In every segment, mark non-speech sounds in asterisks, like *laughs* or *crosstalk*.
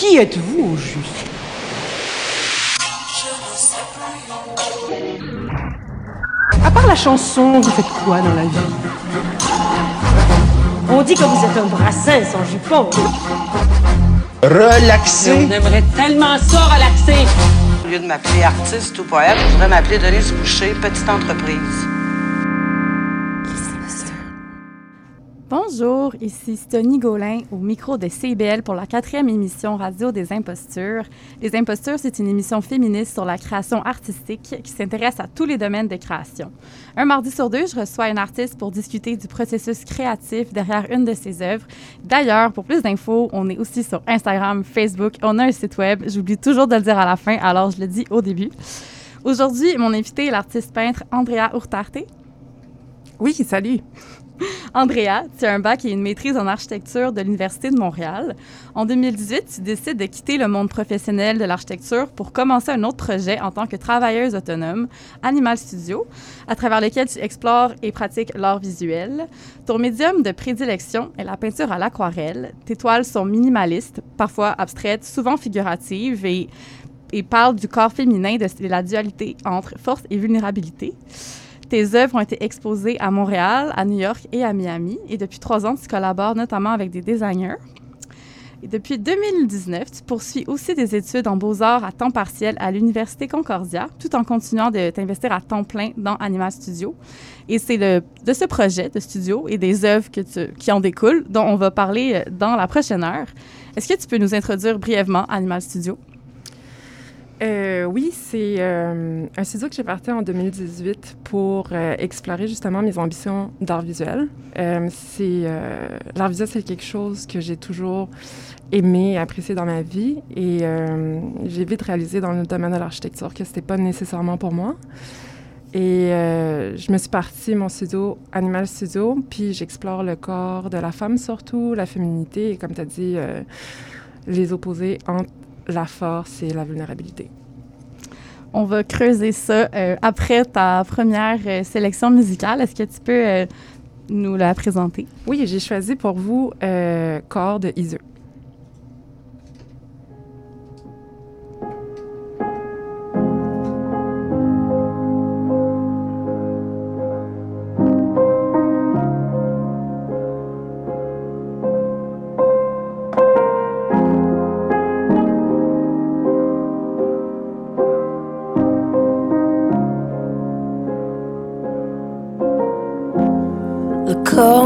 Qui êtes-vous au juste? À part la chanson, vous faites quoi dans la vie? On dit que vous êtes un brassin sans jupon. Relaxé. On aimerait tellement ça relaxer. Au lieu de m'appeler artiste ou poète, je voudrais m'appeler Denise Boucher, petite entreprise. Bonjour, ici Stony Gaulin au micro de CIBL pour la quatrième émission Radio des Impostures. Les Impostures, c'est une émission féministe sur la création artistique qui s'intéresse à tous les domaines de création. Un mardi sur deux, je reçois un artiste pour discuter du processus créatif derrière une de ses œuvres. D'ailleurs, pour plus d'infos, on est aussi sur Instagram, Facebook, on a un site web. J'oublie toujours de le dire à la fin, alors je le dis au début. Aujourd'hui, mon invité est l'artiste peintre Andrea Urtarte. Oui, salut. *laughs* Andrea, tu as un bac et une maîtrise en architecture de l'Université de Montréal. En 2018, tu décides de quitter le monde professionnel de l'architecture pour commencer un autre projet en tant que travailleuse autonome, Animal Studio, à travers lequel tu explores et pratiques l'art visuel. Ton médium de prédilection est la peinture à l'aquarelle. Tes toiles sont minimalistes, parfois abstraites, souvent figuratives et, et parlent du corps féminin, de la dualité entre force et vulnérabilité. Tes œuvres ont été exposées à Montréal, à New York et à Miami. Et depuis trois ans, tu collabores notamment avec des designers. Et depuis 2019, tu poursuis aussi des études en beaux-arts à temps partiel à l'Université Concordia, tout en continuant de t'investir à temps plein dans Animal Studio. Et c'est de ce projet de studio et des œuvres qui en découlent dont on va parler euh, dans la prochaine heure. Est-ce que tu peux nous introduire brièvement Animal Studio? Euh, oui, c'est euh, un studio que j'ai parti en 2018 pour euh, explorer justement mes ambitions d'art visuel. C'est l'art visuel, c'est quelque chose que j'ai toujours aimé et apprécié dans ma vie, et j'ai vite réalisé dans le domaine de l'architecture que c'était pas nécessairement pour moi. Et je me suis partie mon studio Animal Studio, puis j'explore le corps de la femme surtout, la féminité et comme tu as dit, les opposés entre la force et la vulnérabilité. On va creuser ça euh, après ta première euh, sélection musicale. Est-ce que tu peux euh, nous la présenter? Oui, j'ai choisi pour vous Corps de Iseux.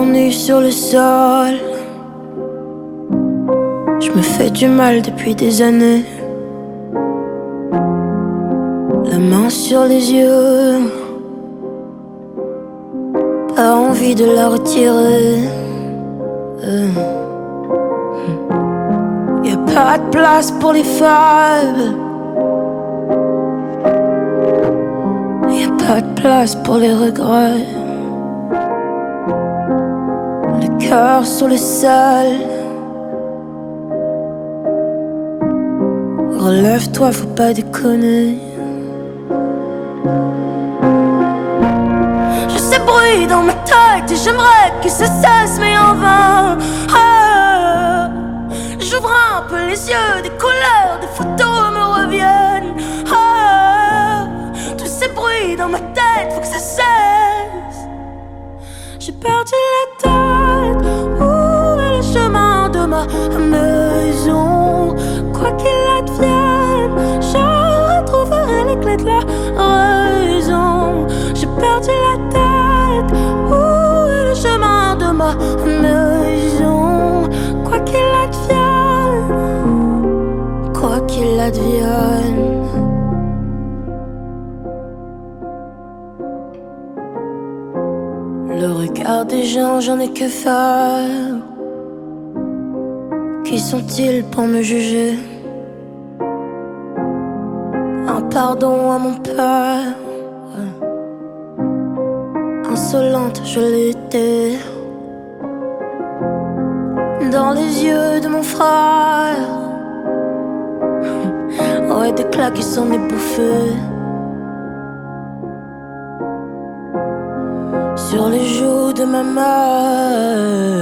Corps nu sur le sol. Je me fais du mal depuis des années. La main sur les yeux. Pas envie de la retirer. Euh. Y a pas de place pour les fables. Y a pas de place pour les regrets. Cœur sur le sol. Relève-toi, faut pas déconner. Je sais bruit dans ma tête et j'aimerais que ça cesse, mais en vain. Ah, J'ouvre un peu les yeux, des couleurs, des photos me reviennent. Ah, tous ces bruits dans ma tête, faut que ça cesse. J'ai perdu la tête. Maison? Quoi qu'il advienne, je retrouverai les clés de la raison. J'ai perdu la tête. Où est le chemin de ma maison? Quoi qu'il advienne, quoi qu'il advienne. Le regard des gens, j'en ai que faire. Qui sont-ils pour me juger? Un pardon à mon père. Insolente, je l'étais. Dans les yeux de mon frère. *laughs* Ouais, des claques qui s'en est. Sur les joues de ma mère,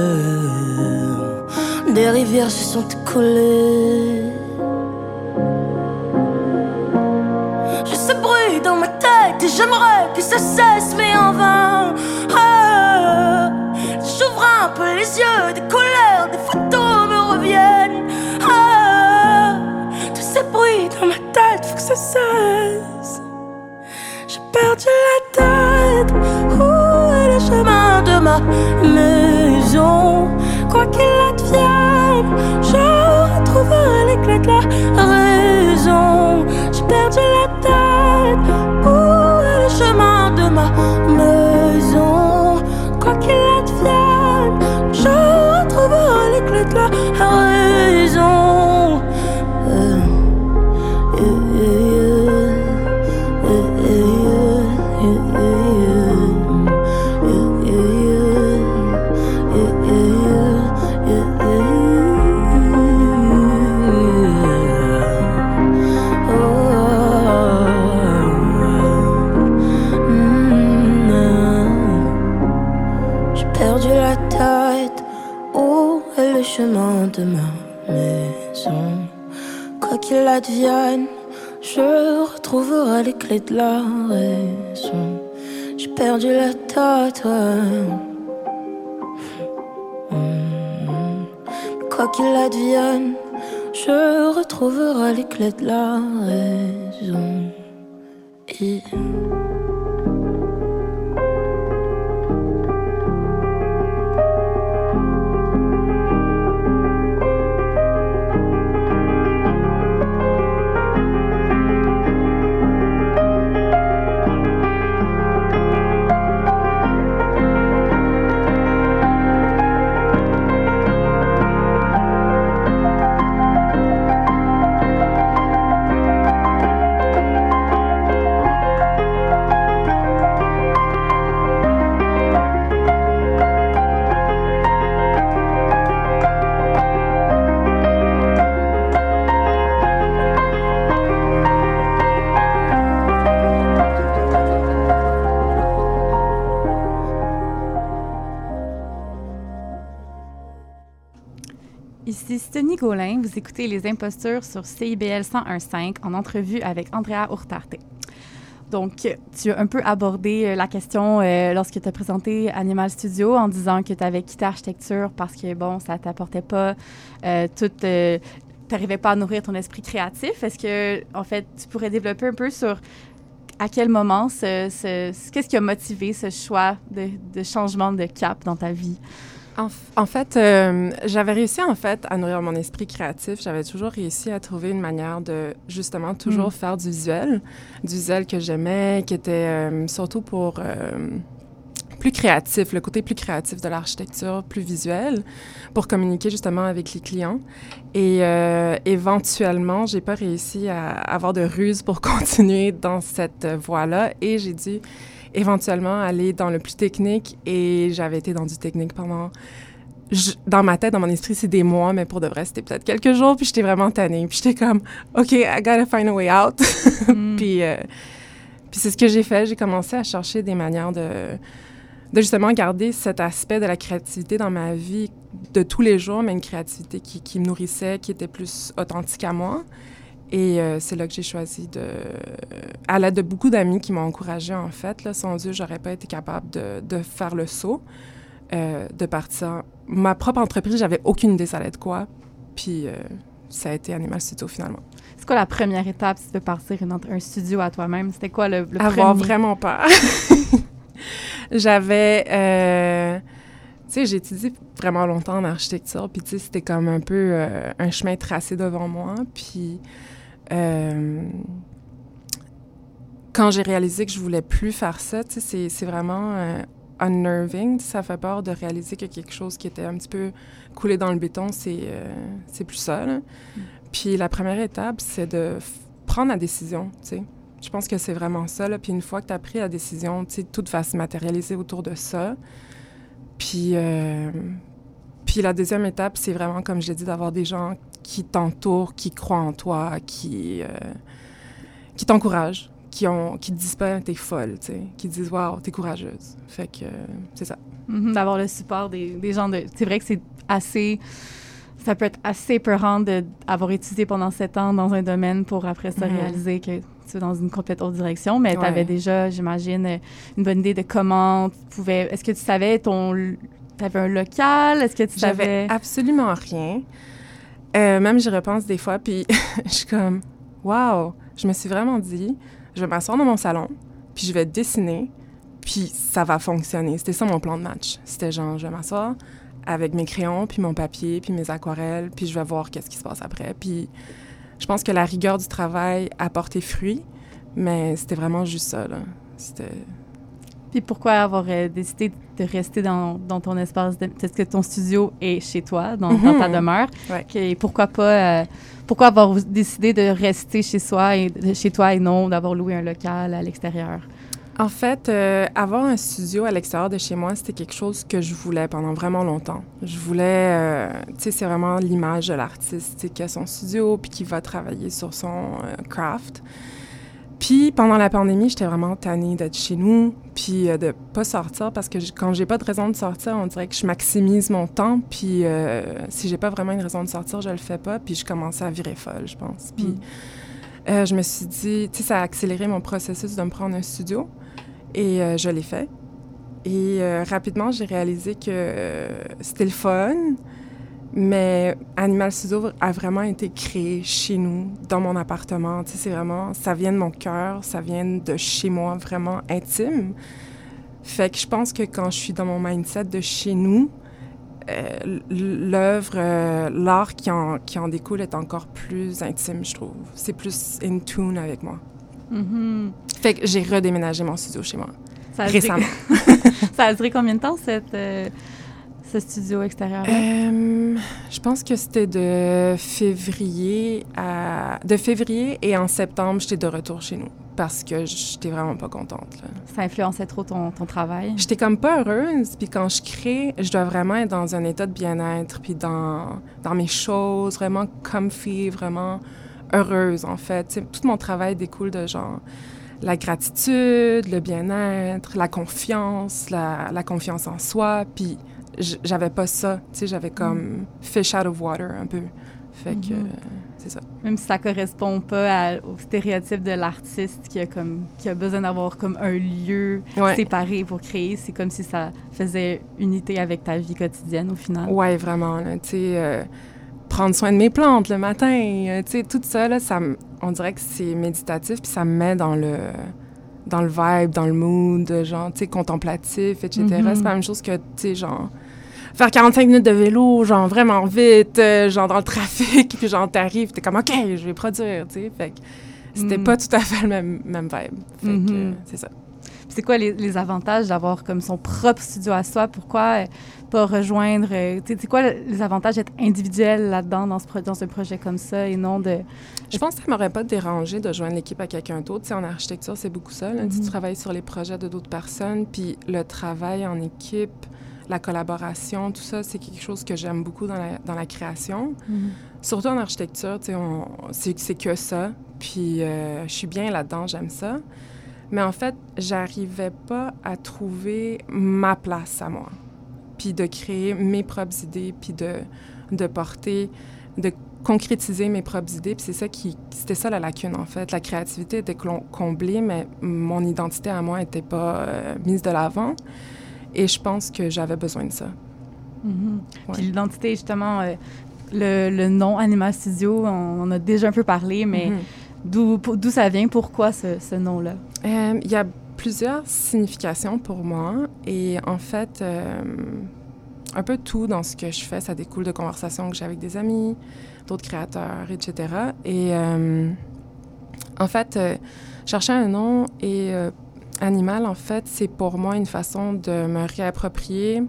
des rivières se sont écoulées. Je ce bruit dans ma tête et j'aimerais que ça cesse, mais en vain. Ah, j'ouvre un peu les yeux, des colères, des photos me reviennent. Ah, Tout ce bruit dans ma tête, faut que ça cesse. J'ai perdu la tête. Où est le chemin de ma maison? quoi qu'il advienne je retrouverai l'éclat de la de ma maison? Quoi qu'il advienne, je retrouverai les clés de la raison. J'ai perdu la tête. ouais. Mm. Quoi qu'il advienne, je retrouverai les clés de la raison. Et... Vous écoutez Les Impostures sur CIBL 101.5 en entrevue avec Andrea Hurtarte. Donc, tu as un peu abordé euh, la question euh, lorsque tu as présenté Animal Studio en disant que tu avais quitté l'architecture parce que, bon, ça t'apportait pas euh, toute... euh, t'arrivais pas à nourrir ton esprit créatif. Est-ce que, en fait, tu pourrais développer un peu sur à quel moment, ce, ce- ce- qu'est-ce qui a motivé ce choix de changement de cap dans ta vie? En, fait, euh, j'avais réussi en fait à nourrir mon esprit créatif. J'avais toujours réussi à trouver une manière de justement toujours Mm. faire du visuel, du visuel que j'aimais, qui était euh, surtout pour euh, plus créatif, le côté plus créatif de l'architecture, plus visuel, pour communiquer justement avec les clients. Et euh, éventuellement, j'ai pas réussi à avoir de ruse pour *laughs* continuer dans cette voie-là, et j'ai dû éventuellement aller dans le plus technique et j'avais été dans du technique pendant je- dans ma tête, dans mon esprit, c'est des mois, mais pour de vrai, c'était peut-être quelques jours, puis j'étais vraiment tannée. Puis j'étais comme, OK, I gotta find a way out. *laughs* Mm. puis euh, puis c'est ce que j'ai fait. J'ai commencé à chercher des manières de, de justement garder cet aspect de la créativité dans ma vie de tous les jours, mais une créativité qui, qui me nourrissait, qui était plus authentique à moi. Et euh, c'est là que j'ai choisi de... À l'aide de beaucoup d'amis qui m'ont encouragée, en fait. Là, sans Dieu, j'aurais pas été capable de, de faire le saut, euh, de partir. Ma propre entreprise, j'avais aucune idée ça allait être quoi. Puis euh, ça a été Animal Studio, finalement. C'est quoi la première étape si tu veux partir une un studio à toi-même? C'était quoi le, le Avoir premier? vraiment peur. *laughs* J'avais... tu sais, j'ai étudié vraiment longtemps en architecture, puis tu sais, c'était comme un peu euh, un chemin tracé devant moi. Puis quand j'ai réalisé que je voulais plus faire ça, c'est- c'est vraiment euh, unnerving. Ça fait peur de réaliser que quelque chose qui était un petit peu coulé dans le béton, c'est euh, c'est plus ça. là. Puis la première étape, c'est de f- prendre la décision, tu sais. Je pense que c'est vraiment ça. Là. Puis une fois que tu as pris la décision, tu sais, tout va se matérialiser autour de ça. Puis, euh, puis la deuxième étape, c'est vraiment, comme je l'ai dit, d'avoir des gens qui t'entourent, qui croient en toi, qui, euh, qui t'encouragent, qui, ont, qui te disent pas t'es folle, tu sais, qui te disent waouh, t'es courageuse. Fait que euh, c'est ça. Mhm, D'avoir le support des, des gens de. C'est vrai que c'est assez. Ça peut être assez peurant d'avoir étudié pendant sept ans dans un domaine pour après ça Mhm. réaliser que tu vas dans une complète autre direction, mais tu Ouais. avais déjà, j'imagine, euh, une bonne idée de comment tu pouvais. Est-ce que tu savais ton. Tu avais un local? Est-ce que tu J'avais savais. absolument rien. Euh, même j'y repense des fois, puis *laughs* je suis comme, wow, je me suis vraiment dit, je vais m'asseoir dans mon salon, puis je vais dessiner, puis ça va fonctionner. C'était ça mon plan de match. C'était genre, je vais m'asseoir avec mes crayons, puis mon papier, puis mes aquarelles, puis je vais voir qu'est-ce qui se passe après. Puis je pense que la rigueur du travail a porté fruit, mais c'était vraiment juste ça, là. C'était... Puis pourquoi avoir euh, décidé de rester dans, dans ton espace? Est-ce que ton studio est chez toi, dans, dans ta Mhm. demeure? Ouais. Que- pourquoi pas. euh, pourquoi avoir décidé de rester chez soi et, de- chez toi et non d'avoir loué un local à l'extérieur? En fait, euh, avoir un studio à l'extérieur de chez moi, c'était quelque chose que je voulais pendant vraiment longtemps. Je voulais, euh, tu sais, c'est vraiment l'image de l'artiste, qui a son studio puis qui va travailler sur son euh, craft. Puis pendant la pandémie, j'étais vraiment tannée d'être chez nous, puis euh, de pas sortir parce que quand j'ai pas de raison de sortir, on dirait que je maximise mon temps. Puis euh, si j'ai pas vraiment une raison de sortir, je le fais pas. Puis je commençais à virer folle, je pense. Puis Mm. euh, je me suis dit, tu sais, ça a accéléré mon processus de me prendre un studio. Et euh, je l'ai fait. Et rapidement, j'ai réalisé que c'était le fun, mais Animal Studio a vraiment été créé chez nous, dans mon appartement. Tu sais, c'est vraiment, ça vient de mon cœur, ça vient de chez moi, vraiment intime. Fait que je pense que quand je suis dans mon mindset de chez nous, euh, l'œuvre, euh, l'art qui en, qui en découle est encore plus intime, je trouve. C'est plus in tune avec moi. Mhm. Fait que j'ai redéménagé mon studio chez moi. Ça a duré- Récemment. *laughs* ça a duré combien de temps, cette, euh, ce studio extérieur? Euh, je pense que c'était de février à... De février et en septembre, j'étais de retour chez nous parce que j'étais vraiment pas contente. là. Ça influençait trop ton, ton travail? J'étais comme pas heureuse, puis quand je crée, je dois vraiment être dans un état de bien-être, puis dans, dans mes choses, vraiment comfy, vraiment heureuse, en fait. Tout mon travail découle de genre la gratitude, le bien-être, la confiance, la, la confiance en soi, puis j'avais pas ça, tu sais, j'avais comme fish out of water un peu. Fait que, Mhm. euh, c'est ça. Même si ça correspond pas à- au stéréotype de l'artiste qui a comme qui a besoin d'avoir comme un lieu Ouais. séparé pour créer, c'est comme si ça faisait unité avec ta vie quotidienne au final. Ouais, vraiment. Tu sais, euh, prendre soin de mes plantes le matin, euh, tu sais, tout ça, là, ça on dirait que c'est méditatif, puis ça me met dans le, dans le vibe, dans le mood, genre, tu sais, contemplatif, etc. Mhm. C'est pas la même chose que, tu sais, genre, faire 45 minutes de vélo, genre, vraiment vite, euh, genre, dans le trafic, *laughs* puis genre, t'arrives, t'es comme, OK, je vais produire, tu sais. Fait que c'était Mhm. pas tout à fait le même, même vibe. Fait que, Mhm. euh, c'est ça. Puis C'est quoi les, les avantages d'avoir comme son propre studio à soi? Pourquoi euh, pas rejoindre tu sais, C'est quoi les avantages d'être individuel là-dedans dans ce pro- dans un projet comme ça et non de Je pense que ça m'aurait pas dérangé de joindre l'équipe à quelqu'un d'autre. En architecture, c'est beaucoup ça. là. Tu Mhm. travailles sur les projets de d'autres personnes, puis le travail en équipe, la collaboration, tout ça, c'est quelque chose que j'aime beaucoup dans la, dans la création. Surtout en architecture, tu sais, on- c'est c'est que ça. Puis euh, je suis bien là-dedans, j'aime ça. Mais en fait, j'arrivais pas à trouver ma place à moi. Puis de créer mes propres idées, puis de, de porter, de concrétiser mes propres idées. Puis c'est ça qui, c'était ça la lacune en fait. La créativité était comblée, mais mon identité à moi n'était pas euh, mise de l'avant. Et je pense que j'avais besoin de ça. Mhm. Ouais. Puis l'identité justement euh, le, le nom Animal Studio, on en a déjà un peu parlé, mais Mhm. d'où ça vient Pourquoi ce, ce nom-là? Euh, Il y a plusieurs significations pour moi. Et en fait, euh, un peu tout dans ce que je fais, ça découle de conversations que j'ai avec des amis, d'autres créateurs, etc. Et en fait, chercher un nom et animal, en fait, c'est pour moi une façon de me réapproprier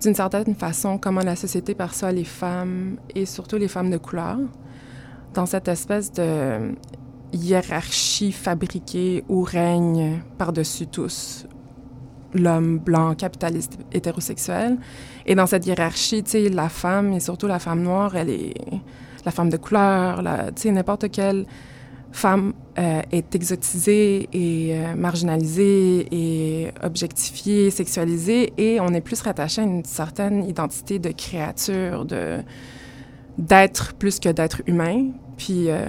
d'une certaine façon comment la société perçoit les femmes et surtout les femmes de couleur dans cette espèce de hiérarchie fabriquée où règne par-dessus tous l'homme blanc, capitaliste, hétérosexuel. Et dans cette hiérarchie, tu sais, la femme, et surtout la femme noire, elle est la femme de couleur, tu sais, n'importe quelle femme euh, est exotisée et euh, marginalisée et objectifiée, sexualisée, et on est plus rattaché à une certaine identité de créature, de d'être plus que d'être humain. Puis euh,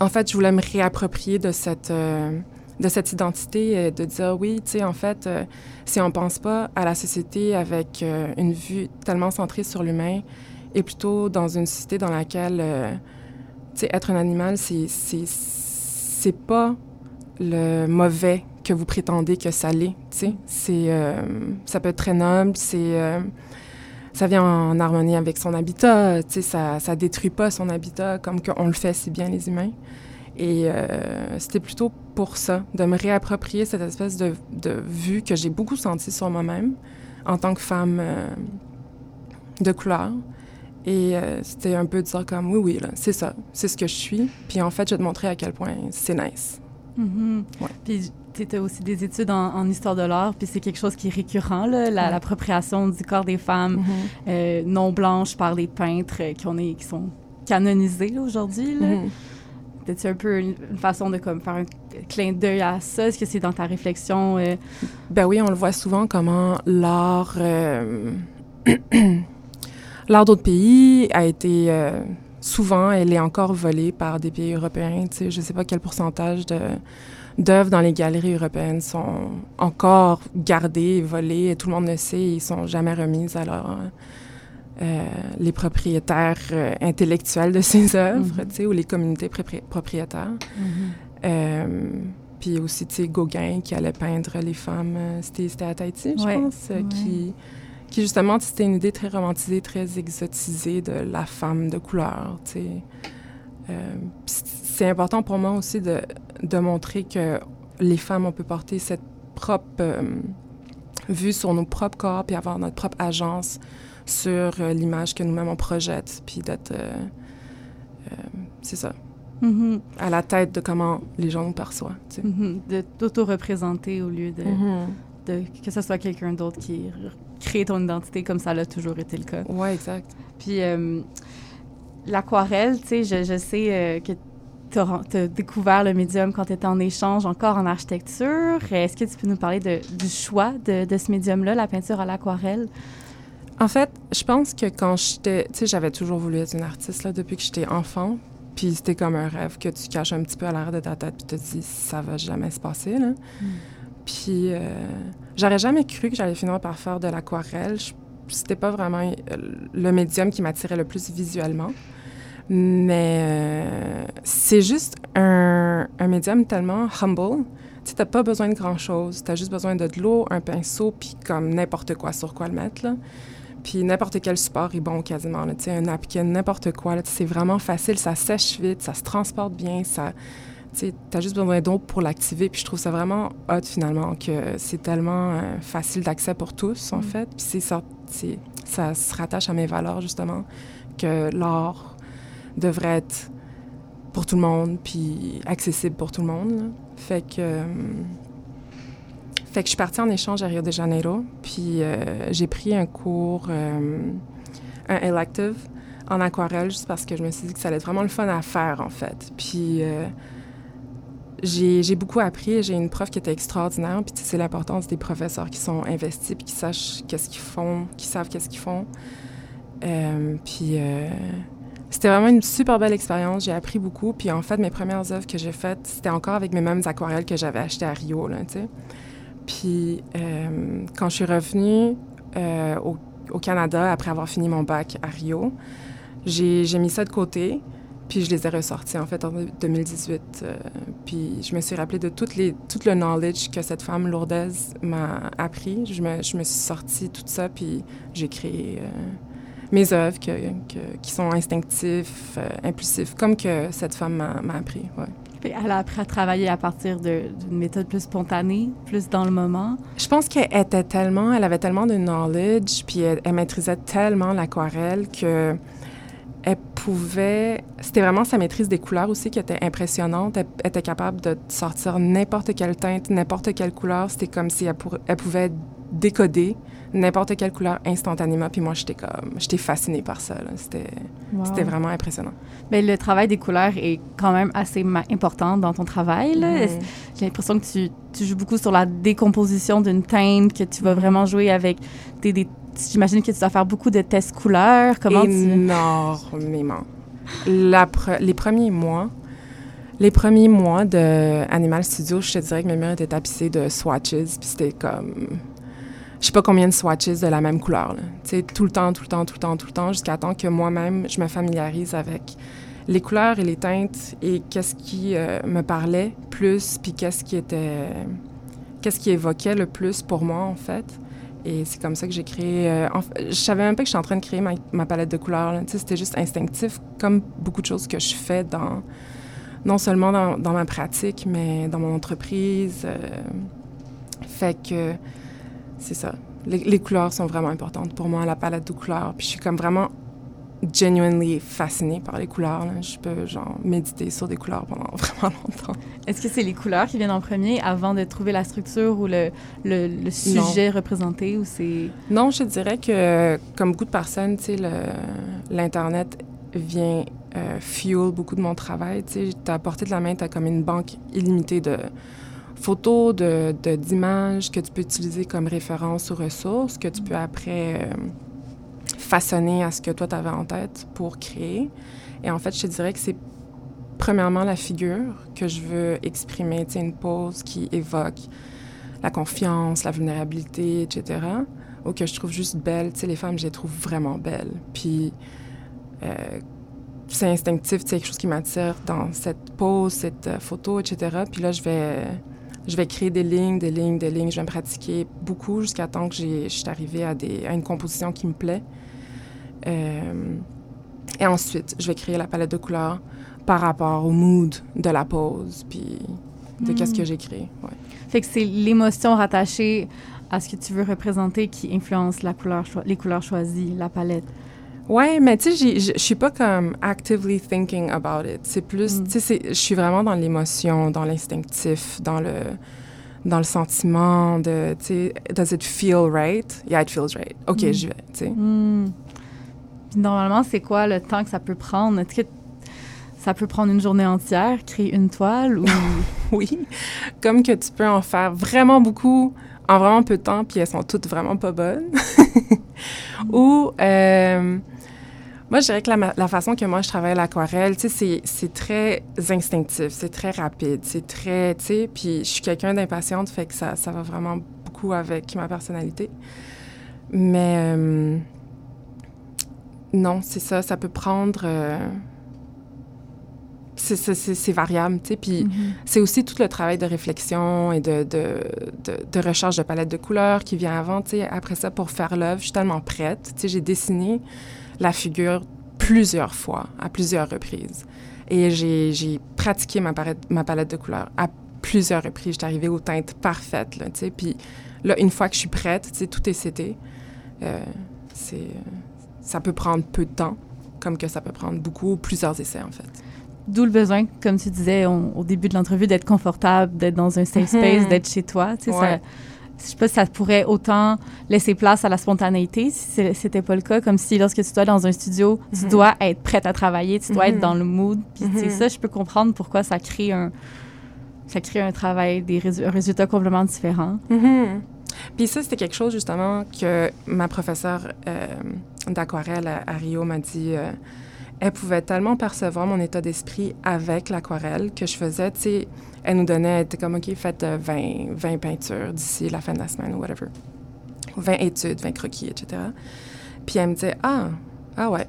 en fait, je voulais me réapproprier de cette, de cette identité de dire oui, tu sais, en fait, si on pense pas à la société avec une vue tellement centrée sur l'humain et plutôt dans une société dans laquelle, sais, être un animal, c'est, pas le mauvais que vous prétendez que ça l'est. C'est, euh, ça peut être très noble, c'est... euh, ça vient en harmonie avec son habitat, ça, ça détruit pas son habitat comme qu'on le fait si bien les humains. Et euh, c'était plutôt pour ça, de me réapproprier cette espèce de, de vue que j'ai beaucoup sentie sur moi-même en tant que femme de couleur. Et euh, c'était un peu de dire comme, oui, oui, là, c'est ça, c'est ce que je suis. Puis en fait, je vais te montrer à quel point c'est nice. Mhm. Ouais. Puis tu as aussi des études en, en histoire de l'art, puis c'est quelque chose qui est récurrent, là, la- Ouais. l'appropriation du corps des femmes Mhm. euh, non blanches par des peintres euh, qui, on est, qui sont canonisés aujourd'hui. là. Peut-être un peu une, une façon de comme, faire un clin d'œil à ça? Est-ce que c'est dans ta réflexion? euh, Ben oui, on le voit souvent comment l'art, *clears throat* l'art d'autres pays a été euh, souvent, elle est encore volée par des pays européens. Tu sais, je sais pas quel pourcentage de d'œuvres dans les galeries européennes sont encore gardées, volées. Et tout le monde le sait, ils sont jamais remises à leur, euh, les propriétaires euh, intellectuels de ces œuvres, Mhm. sais, ou les communautés propri- propriétaires. Euh, puis aussi, tu sais, Gauguin qui allait peindre les femmes, c'était à Tahiti, je Ouais, pense, ouais. qui, qui justement, c'était une idée très romantisée, très exotisée de la femme de couleur, tu sais. Euh, c'est important pour moi aussi de, de montrer que les femmes, on peut porter cette propre euh, vue sur nos propres corps, puis avoir notre propre agence sur euh, l'image que nous-mêmes on projette, puis d'être... c'est ça mhm, à la tête de comment les gens nous perçoivent. Tu sais. mhm, de t'auto-représenter au lieu de, Mhm. De que ce soit quelqu'un d'autre qui crée ton identité comme ça l'a toujours été le cas. Ouais, exact. Puis euh, l'aquarelle, tu sais, je, je sais euh, que tu as, découvert le médium quand tu étais en échange encore en architecture. Est-ce que tu peux nous parler de- du choix de, de ce médium-là, la peinture à l'aquarelle? En fait, je pense que quand j'étais... Tu sais, j'avais toujours voulu être une artiste là, depuis que j'étais enfant. Puis c'était comme un rêve que tu caches un petit peu à l'arrière de ta tête puis tu te dis ça va jamais se passer. Là. Puis euh, j'aurais jamais cru que j'allais finir par faire de l'aquarelle. C'était pas vraiment euh, le médium qui m'attirait le plus visuellement. Mais euh, c'est juste un, médium tellement humble. Tu sais, t'as pas besoin de grand-chose. T'as juste besoin de de l'eau, un pinceau, puis comme n'importe quoi sur quoi le mettre. Puis n'importe quel support est bon quasiment. Tu sais, un napkin, n'importe quoi, C'est vraiment facile, ça sèche vite, ça se transporte bien, ça... Tu t'as juste besoin d'eau pour l'activer. Puis je trouve ça vraiment hot, finalement, que c'est tellement euh, facile d'accès pour tous, en fait. Puis c'est ça, c'est- ça se rattache à mes valeurs, justement, que l'art devrait être pour tout le monde, puis accessible pour tout le monde. là. Fait que, euh, fait que je suis partie en échange à Rio de Janeiro, puis euh, j'ai pris un cours, euh, un elective en aquarelle, juste parce que je me suis dit que ça allait être vraiment le fun à faire, en fait. Puis euh, j'ai beaucoup appris, j'ai une prof qui était extraordinaire, puis c'est l'importance des professeurs qui sont investis, puis qui sachent qu'est-ce qu'ils font, qui savent qu'est-ce qu'ils font. Euh, puis euh, c'était vraiment une super belle expérience. J'ai appris beaucoup. Puis en fait, mes premières œuvres que j'ai faites, c'était encore avec mes mêmes aquarelles que j'avais achetées à Rio. Puis euh, quand je suis revenue au, Canada, après avoir fini mon bac à Rio, j'ai mis ça de côté. Puis je les ai ressortis en fait en 2018. euh, puis je me suis rappelé de toutes les, tout le knowledge que cette femme lourdaise m'a appris. Je me, je me suis sortie tout ça, puis j'ai créé euh, mes œuvres que, que- qui sont instinctifs, euh, impulsifs, comme que cette femme m'a appris. Ouais. Puis Elle a appris à travailler à partir d'une méthode plus spontanée, plus dans le moment? Je pense qu'elle était tellement, elle avait tellement de knowledge, puis elle, elle maîtrisait tellement l'aquarelle que elle pouvait. C'était vraiment sa maîtrise des couleurs aussi qui était impressionnante. Elle, elle était capable de sortir n'importe quelle teinte, n'importe quelle couleur. C'était comme si elle, pour- elle pouvait décoder n'importe quelle couleur instantanément. Puis moi, j'étais comme, j'étais fascinée par ça. C'était, Wow. c'était vraiment impressionnant. Mais le travail des couleurs est quand même assez important dans ton travail. J'ai l'impression que tu, tu joues beaucoup sur la décomposition d'une teinte, que tu vas vraiment jouer avec des... des J'imagine que tu dois faire beaucoup de tests couleurs. Comment. Énormément. Les premiers mois, Les premiers mois de Animal Studio, je te dirais que mes murs étaient tapissés de swatches, puis c'était comme je sais pas combien de swatches de la même couleur. Tu sais, tout le temps, tout le temps, tout le temps, tout le temps, jusqu'à temps que moi-même, je me familiarise avec les couleurs et les teintes et qu'est-ce qui euh, me parlait plus, puis qu'est-ce qui était, qu'est-ce qui évoquait le plus pour moi en fait. Et c'est comme ça que j'ai créé. Euh, je savais même pas que j'étais en train de créer ma, palette de couleurs. C'était juste instinctif, comme beaucoup de choses que je fais dans, non seulement dans, dans ma pratique, mais dans mon entreprise. Euh, fait que c'est ça. Les, les, couleurs sont vraiment importantes pour moi, la palette de couleurs. Puis je suis comme vraiment genuinely fascinée par les couleurs. Je peux genre méditer sur des couleurs pendant *laughs* vraiment longtemps. Est-ce que c'est les couleurs qui viennent en premier avant de trouver la structure ou le, le, sujet représenté ou c'est Non, je dirais que comme beaucoup de personnes, tu sais, l'internet vient euh, fuel beaucoup de mon travail. Tu sais, à portée de la main, tu as comme une banque illimitée de photos, de, d'images que tu peux utiliser comme référence ou ressources que tu peux après euh, façonner à ce que toi, tu avais en tête pour créer. Et en fait, je te dirais que c'est premièrement la figure que je veux exprimer, tu sais, une pose qui évoque la confiance, la vulnérabilité, etc. Ou que je trouve juste belle. Tu sais, les femmes, je les trouve vraiment belles. Puis, euh, c'est instinctif, c'est quelque chose qui m'attire dans cette pose, cette euh, photo, etc. Puis là, je vais, je vais créer des lignes, des lignes, des lignes. Je vais me pratiquer beaucoup jusqu'à temps que je suis arrivée à, des, à une composition qui me plaît. Euh, et ensuite, je vais créer la palette de couleurs par rapport au mood de la pose, puis de qu'est-ce que hmm. j'ai créé. Ouais. Fait que c'est l'émotion rattachée à ce que tu veux représenter qui influence la couleur les couleurs choisies, la palette. Ouais, mais tu sais, je suis pas comme actively thinking about it. C'est plus, hmm. tu sais, je suis vraiment dans l'émotion, dans l'instinctif, dans le, dans le sentiment de, tu sais, does it feel right? Yeah, it feels right. OK, hmm. j'y vais, tu sais. Normalement, c'est quoi le temps que ça peut prendre? Est-ce que ça peut prendre une journée entière, créer une toile ou... *laughs* oui, comme que tu peux en faire vraiment beaucoup en vraiment peu de temps, puis elles sont toutes vraiment pas bonnes. *laughs* ou... Euh, moi, je dirais que la, façon que moi je travaille l'aquarelle, tu sais, c'est très instinctif, c'est très rapide, c'est très, tu sais, puis je suis quelqu'un d'impatiente, fait que ça, ça va vraiment beaucoup avec ma personnalité. Mais euh, non, c'est ça. Ça peut prendre. Euh, c'est variable, tu sais. Puis mm-hmm. c'est aussi tout le travail de réflexion et de, de, de, recherche de palette de couleurs qui vient avant, tu sais. Après ça, pour faire l'œuvre, je suis tellement prête. Tu sais, j'ai dessiné la figure plusieurs fois, à plusieurs reprises. Et j'ai pratiqué ma palette, ma palette de couleurs à plusieurs reprises. J'étais arrivée aux teintes parfaites, là, tu sais. Puis là, une fois que je suis prête, tu sais, tout est cité. Euh, c'est ça peut prendre peu de temps, comme que ça peut prendre beaucoup, plusieurs essais en fait. D'où le besoin, comme tu disais au début de l'entrevue, d'être confortable, d'être dans un safe space, mhm. d'être chez toi. Tu sais, ça, je sais pas si ça pourrait autant laisser place à la spontanéité si c'était pas le cas, comme si lorsque tu dois dans un studio, tu mhm. dois être prête à travailler, tu dois être mhm. dans le mood. Puis c'est ça, je peux comprendre pourquoi ça crée un, ça crée un travail, des un résultat complètement différent. Puis ça, c'était quelque chose justement que ma professeure euh, d'aquarelle à, Rio m'a dit. Euh, elle pouvait tellement percevoir mon état d'esprit avec l'aquarelle que je faisais, tu sais, elle nous donnait, elle était comme, OK, faites 20, euh, 20 peintures d'ici la fin de la semaine ou whatever. 20 études, 20 croquis, etc. Puis elle me disait, ah, ah ouais,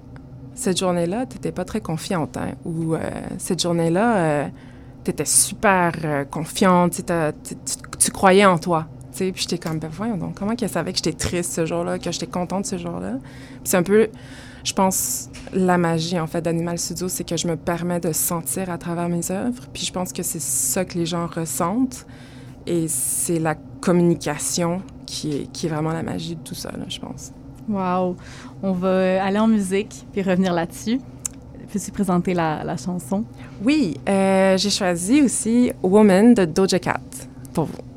cette journée-là, tu n'étais pas très confiante, hein? Ou cette journée-là, tu étais super confiante, tu, tu croyais en toi. Puis j'étais comme, ben voyons donc, comment qu'elle savait que j'étais triste ce jour-là, que j'étais contente ce jour-là? Puis c'est un peu, je pense, la magie, en fait, d'Animal Studio, c'est que je me permets de sentir à travers mes œuvres. Puis je pense que c'est ça que les gens ressentent. Et c'est la communication qui est, qui est vraiment la magie de tout ça, là, je pense. Wow! On va aller en musique, puis revenir là-dessus. Peux-tu présenter la, la, chanson? Oui, euh, j'ai choisi aussi Woman de Doja Cat pour vous.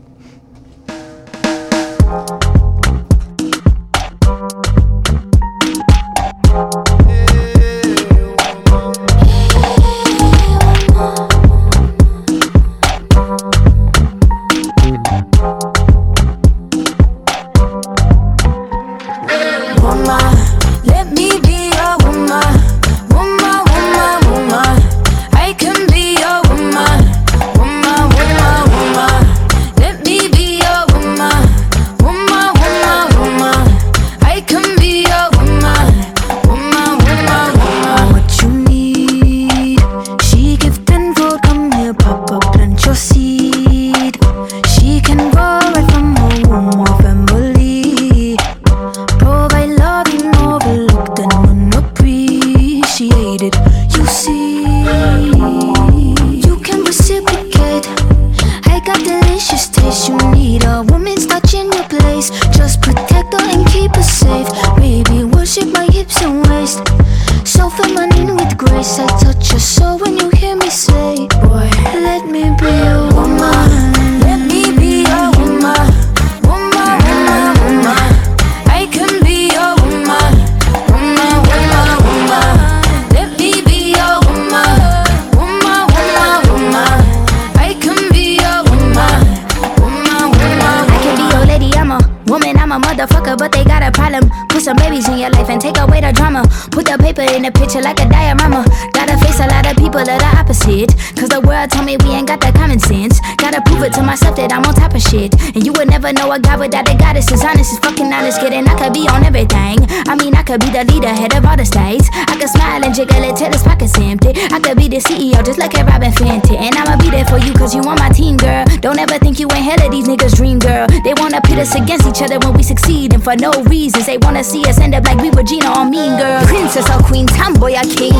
Picture like a diorama. Gotta face a lot of people that are opposite. Cause the world told me we ain't got that common sense. Gotta prove it to myself that I'm on top of shit. And you would never know a guy without a goddess is honest, is fucking honest, kidding. I could be on everything. I mean, I could be the leader, head of all the states. I could smile and jiggle it till his pockets empty. I could be the CEO, just like a Robin Fenty. And I'ma be there for you, cause you on my team, girl. Don't ever think you ain't hell of these niggas' dream, girl. They wanna pit us against each other when we succeed, and for no reasons. They wanna see us end up like we were Gina or Mean Girl. Princess or Queen, tomboy or king.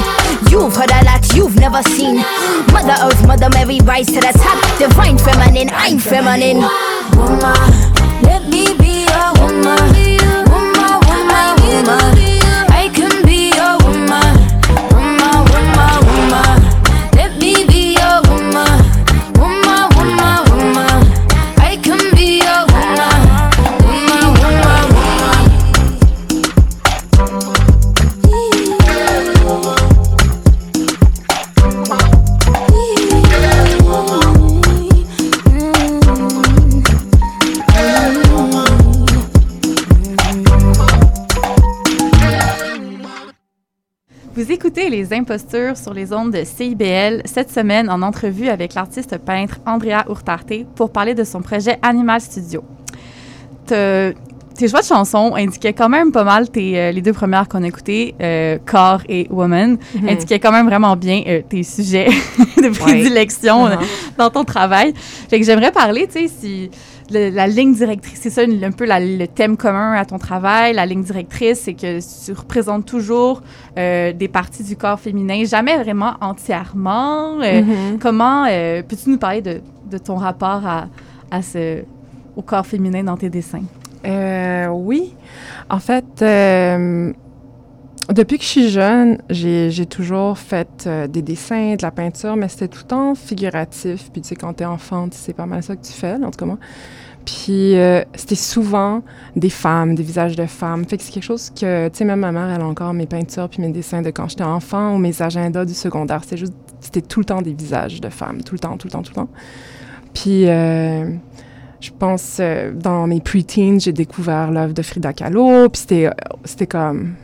You've heard a lot you've never seen. Mother Earth, Mother Mary, rise to the top. Divine feminine, I'm feminine. woman. Let me be a woman. Les Impostures sur les ondes de CIBL cette semaine en entrevue avec l'artiste peintre Andrea Hurtarte pour parler de son projet Animal Studio. Tes choix de chansons indiquaient quand même pas mal tes, euh, les deux premières qu'on a écoutées, euh, Car et Woman, indiquaient quand même vraiment bien euh, tes sujets *laughs* de prédilection euh, dans ton travail. Fait que j'aimerais parler, tu sais, si le- la ligne directrice, c'est ça une- un peu la- le thème commun à ton travail. La ligne directrice, c'est que tu représentes toujours des parties du corps féminin, jamais vraiment entièrement. Euh, Comment peux-tu nous parler de, de ton rapport à, à ce, au corps féminin dans tes dessins? Euh, oui. En fait, euh, depuis que je suis jeune, j'ai toujours fait euh, des dessins, de la peinture, mais c'était tout le temps figuratif. Puis tu sais, quand t'es enfant, c'est pas mal ça que tu fais, en tout cas moi. Puis euh, c'était souvent des femmes, des visages de femmes. Fait que c'est quelque chose que, tu sais, même ma mère, elle a encore mes peintures puis mes dessins de quand j'étais enfant ou mes agendas du secondaire. C'était juste, c'était tout le temps des visages de femmes, tout le temps, tout le temps, tout le temps. Puis je pense, euh, dans mes pre-teens, j'ai découvert l'œuvre de Frida Kahlo, puis c'était, euh, comme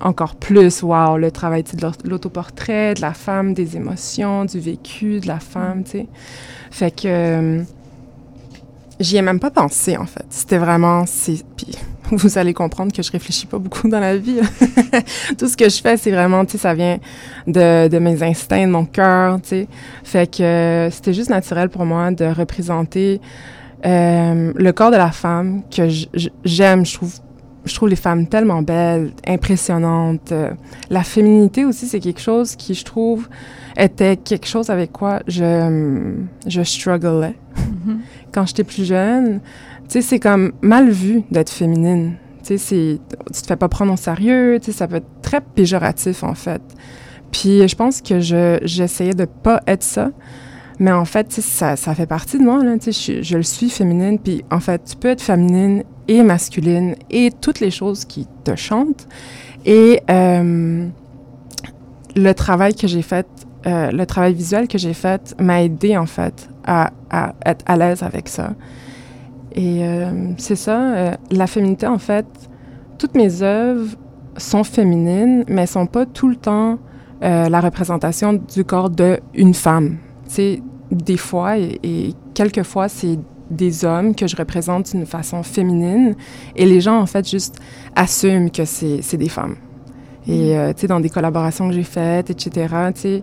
encore plus, wow, le travail de l'au- l'autoportrait, de la femme, des émotions, du vécu de la femme, tu sais. Fait que euh, j'y ai même pas pensé, en fait. C'était vraiment, puis *laughs* vous allez comprendre que je réfléchis pas beaucoup dans la vie. *laughs* Tout ce que je fais, c'est vraiment, tu sais, ça vient de, de mes instincts, de mon cœur, tu sais. Fait que c'était juste naturel pour moi de représenter euh, le corps de la femme que j'aime. Je trouve, je trouve les femmes tellement belles, impressionnantes. Euh, la féminité aussi, c'est quelque chose qui, je trouve, était quelque chose avec quoi je, je strugglais. *laughs* Quand j'étais plus jeune, tu sais, c'est comme mal vu d'être féminine. Tu sais, tu te fais pas prendre au sérieux, tu sais, ça peut être très péjoratif, en fait. Puis je pense que je, j'essayais de pas être ça. Mais en fait, ça, ça fait partie de moi, là, je, je le suis féminine. Puis en fait, tu peux être féminine et masculine et toutes les choses qui te chantent. Et euh, le travail que j'ai fait, euh, le travail visuel que j'ai fait m'a aidé, en fait, à, à être à l'aise avec ça. Et euh, c'est ça, la féminité, en fait, toutes mes œuvres sont féminines, mais sont pas tout le temps la représentation du corps d'une femme. Tu sais, des fois, et, et quelquefois, c'est des hommes que je représente d'une façon féminine, et les gens, en fait, juste assument que c'est c'est des femmes. Et, euh, tu sais, dans des collaborations que j'ai faites, etc., tu sais,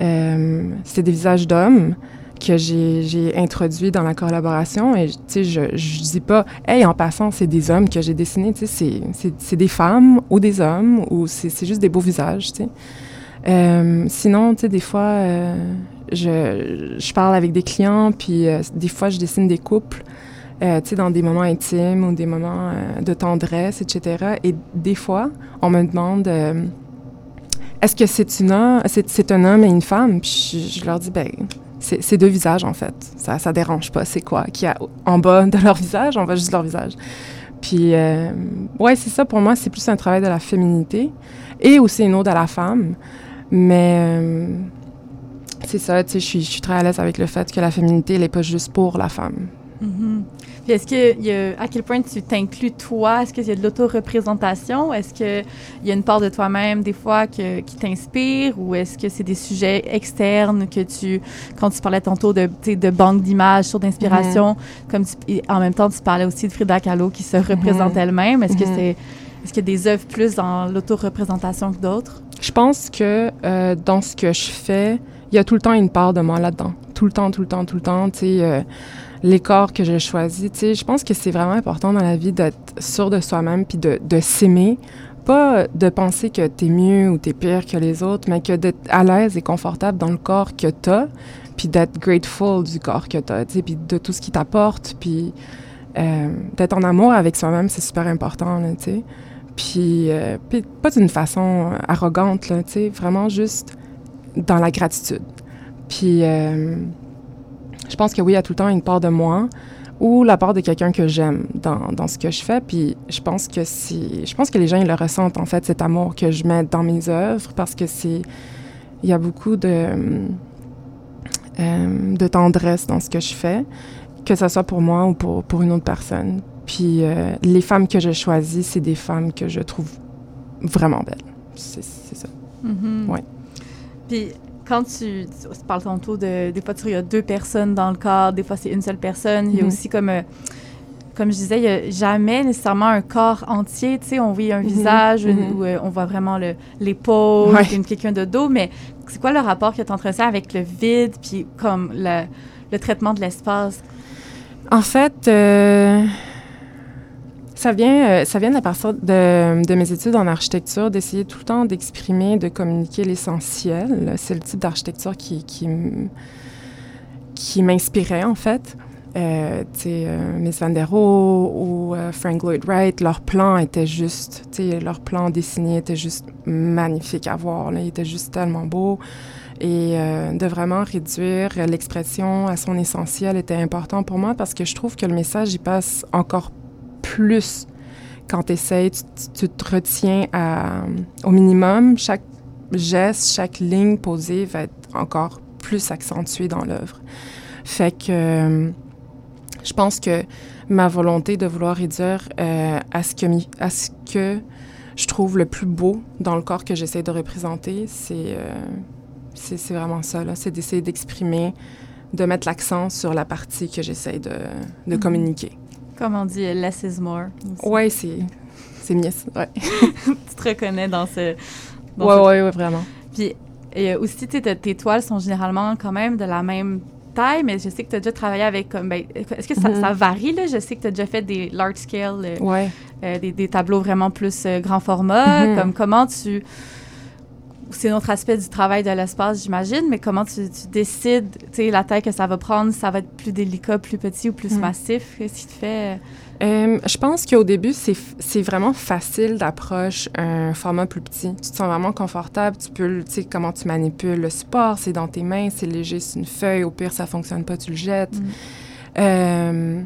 euh, c'était des visages d'hommes que j'ai introduits dans la collaboration. Et, tu sais, je, je dis pas, hey, en passant, c'est des hommes que j'ai dessinés, tu sais, c'est- c'est- c'est des femmes ou des hommes, ou c'est c'est juste des beaux visages, tu sais. Euh, sinon, tu sais, des fois, je, je parle avec des clients, puis euh, des fois, je dessine des couples. euh, tu sais, dans des moments intimes ou des moments euh, de tendresse, etc. Et des fois, on me demande est-ce que c'est une c'est, c'est un homme et une femme? Puis je, leur dis ben c'est, deux visages en fait. Ça ça dérange pas. C'est quoi qu'il y a en bas de leur visage On voit juste leur visage. Puis ouais, c'est ça pour moi. C'est plus un travail de la féminité et aussi une ode à la femme. Mais c'est ça. Tu sais, je suis, je suis très à l'aise avec le fait que la féminité, elle est pas juste pour la femme. Mhm. Puis est-ce que, y a, à quel point tu t'inclus toi? Est-ce qu'il y a de l'autoreprésentation? Est-ce qu'il y a une part de toi-même, des fois, que, qui t'inspire? Ou est-ce que c'est des sujets externes que tu, quand tu parlais tantôt de, de banque d'images, sur d'inspiration, comme tu, en même temps, tu parlais aussi de Frida Kahlo qui se représente Mhm. elle-même. Est-ce que Mhm. c'est, est-ce qu'il y a des œuvres plus dans l'autoreprésentation que d'autres? Je pense que euh, dans ce que je fais, il y a tout le temps une part de moi là-dedans. Tout le temps, tout le temps, tout le temps. Tu sais, euh, les corps que je choisis. Tu je pense que c'est vraiment important dans la vie d'être sûr de soi-même puis de, s'aimer. Pas de penser que t'es mieux ou t'es pire que les autres, mais que d'être à l'aise et confortable dans le corps que t'as, puis d'être grateful du corps que t'as, tu sais, puis de tout ce qui t'apporte, puis euh, d'être en amour avec soi-même, c'est super important, tu euh, puis pas d'une façon arrogante, vraiment juste dans la gratitude. Puis, euh, je pense que oui, il y a tout le temps une part de moi ou la part de quelqu'un que j'aime dans, dans ce que je fais. Puis, je pense que si, je pense que les gens ils le ressentent en fait cet amour que je mets dans mes œuvres parce que c'est, il y a beaucoup de euh, de tendresse dans ce que je fais, que ce soit pour moi ou pour, pour une autre personne. Puis euh, les femmes que je choisis, c'est des femmes que je trouve vraiment belles. C'est ça. Mhm. Ouais. Puis quand tu, tu parles tantôt de des fois tu- il y a deux personnes dans le corps, des fois c'est une seule personne. Il y a Mhm. aussi comme euh, comme je disais, il a jamais nécessairement un corps entier. Tu sais, on voit un Mhm. visage où euh, on voit vraiment le- l'épaule, Ouais. quelqu'un de dos. Mais c'est quoi le rapport que tu entretiens avec le vide, puis comme le, le traitement de l'espace? En fait, euh, ça vient, euh, ça vient à partir de, mes études en architecture, d'essayer tout le temps d'exprimer, de communiquer l'essentiel. C'est le type d'architecture qui, qui, m'inspirait, en fait. Euh, euh, Miss Van ou euh, Frank Lloyd Wright, leurs plans étaient juste, leurs plans dessinés étaient juste magnifiques à voir. Là. Ils étaient juste tellement beaux. Et euh, de vraiment réduire l'expression à son essentiel était important pour moi parce que je trouve que le message y passe encore plus quand tu essaies, tu, tu te retiens à, au minimum. Chaque geste, chaque ligne posée va être encore plus accentuée dans l'œuvre. Fait que euh, je pense que ma volonté de vouloir réduire euh, à, ce que, à ce que je trouve le plus beau dans le corps que j'essaie de représenter, c'est euh, c'est vraiment ça. C'est d'essayer d'exprimer, de mettre l'accent sur la partie que j'essaie de, de Mhm. communiquer. Comme on dit, less is more. Ouais, c'est c'est ouais. *laughs* Tu te reconnais dans ce. dans Ouais, ce- ouais, ouais, vraiment. Puis et euh, aussi, tes- tes toiles sont généralement quand même de la même taille, mais je sais que tu as déjà travaillé avec comme. ben, Est-ce que ça, Mhm. ça varie, là? Je sais que tu as déjà fait des large scale, euh, Ouais. euh, des, des tableaux vraiment plus euh, grand format. Mhm. Comme comment tu. C'est un autre aspect du travail de l'espace, j'imagine, mais comment tu, tu décides, tu sais, la taille que ça va prendre, ça va être plus délicat, plus petit ou plus Mhm. massif? Qu'est-ce qui te fait. Euh, je pense qu'au début, c'est vraiment facile d'approche un format plus petit. Tu te sens vraiment confortable. Tu peux, tu sais, comment tu manipules le support, c'est dans tes mains, c'est léger, c'est une feuille. Au pire, ça fonctionne pas, tu le jettes. Mm. Euh,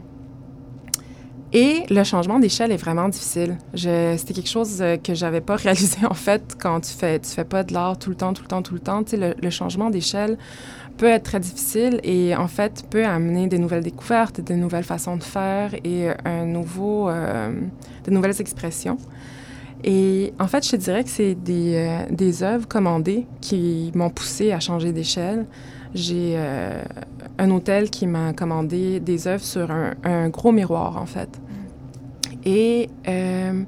et le changement d'échelle est vraiment difficile. C'était quelque chose euh, que j'avais pas *laughs* réalisé en fait quand tu fais tu fais pas de l'art tout le temps, tout le temps, tout le temps. Tu sais, le, changement d'échelle peut être très difficile et en fait peut amener des nouvelles découvertes, des nouvelles façons de faire et un nouveau, euh, de nouvelles expressions. Et en fait, je dirais que c'est des, euh, des œuvres commandées qui m'ont poussé à changer d'échelle. J'ai euh, un hôtel qui m'a commandé des œuvres sur un, un gros miroir, en fait. Et euh,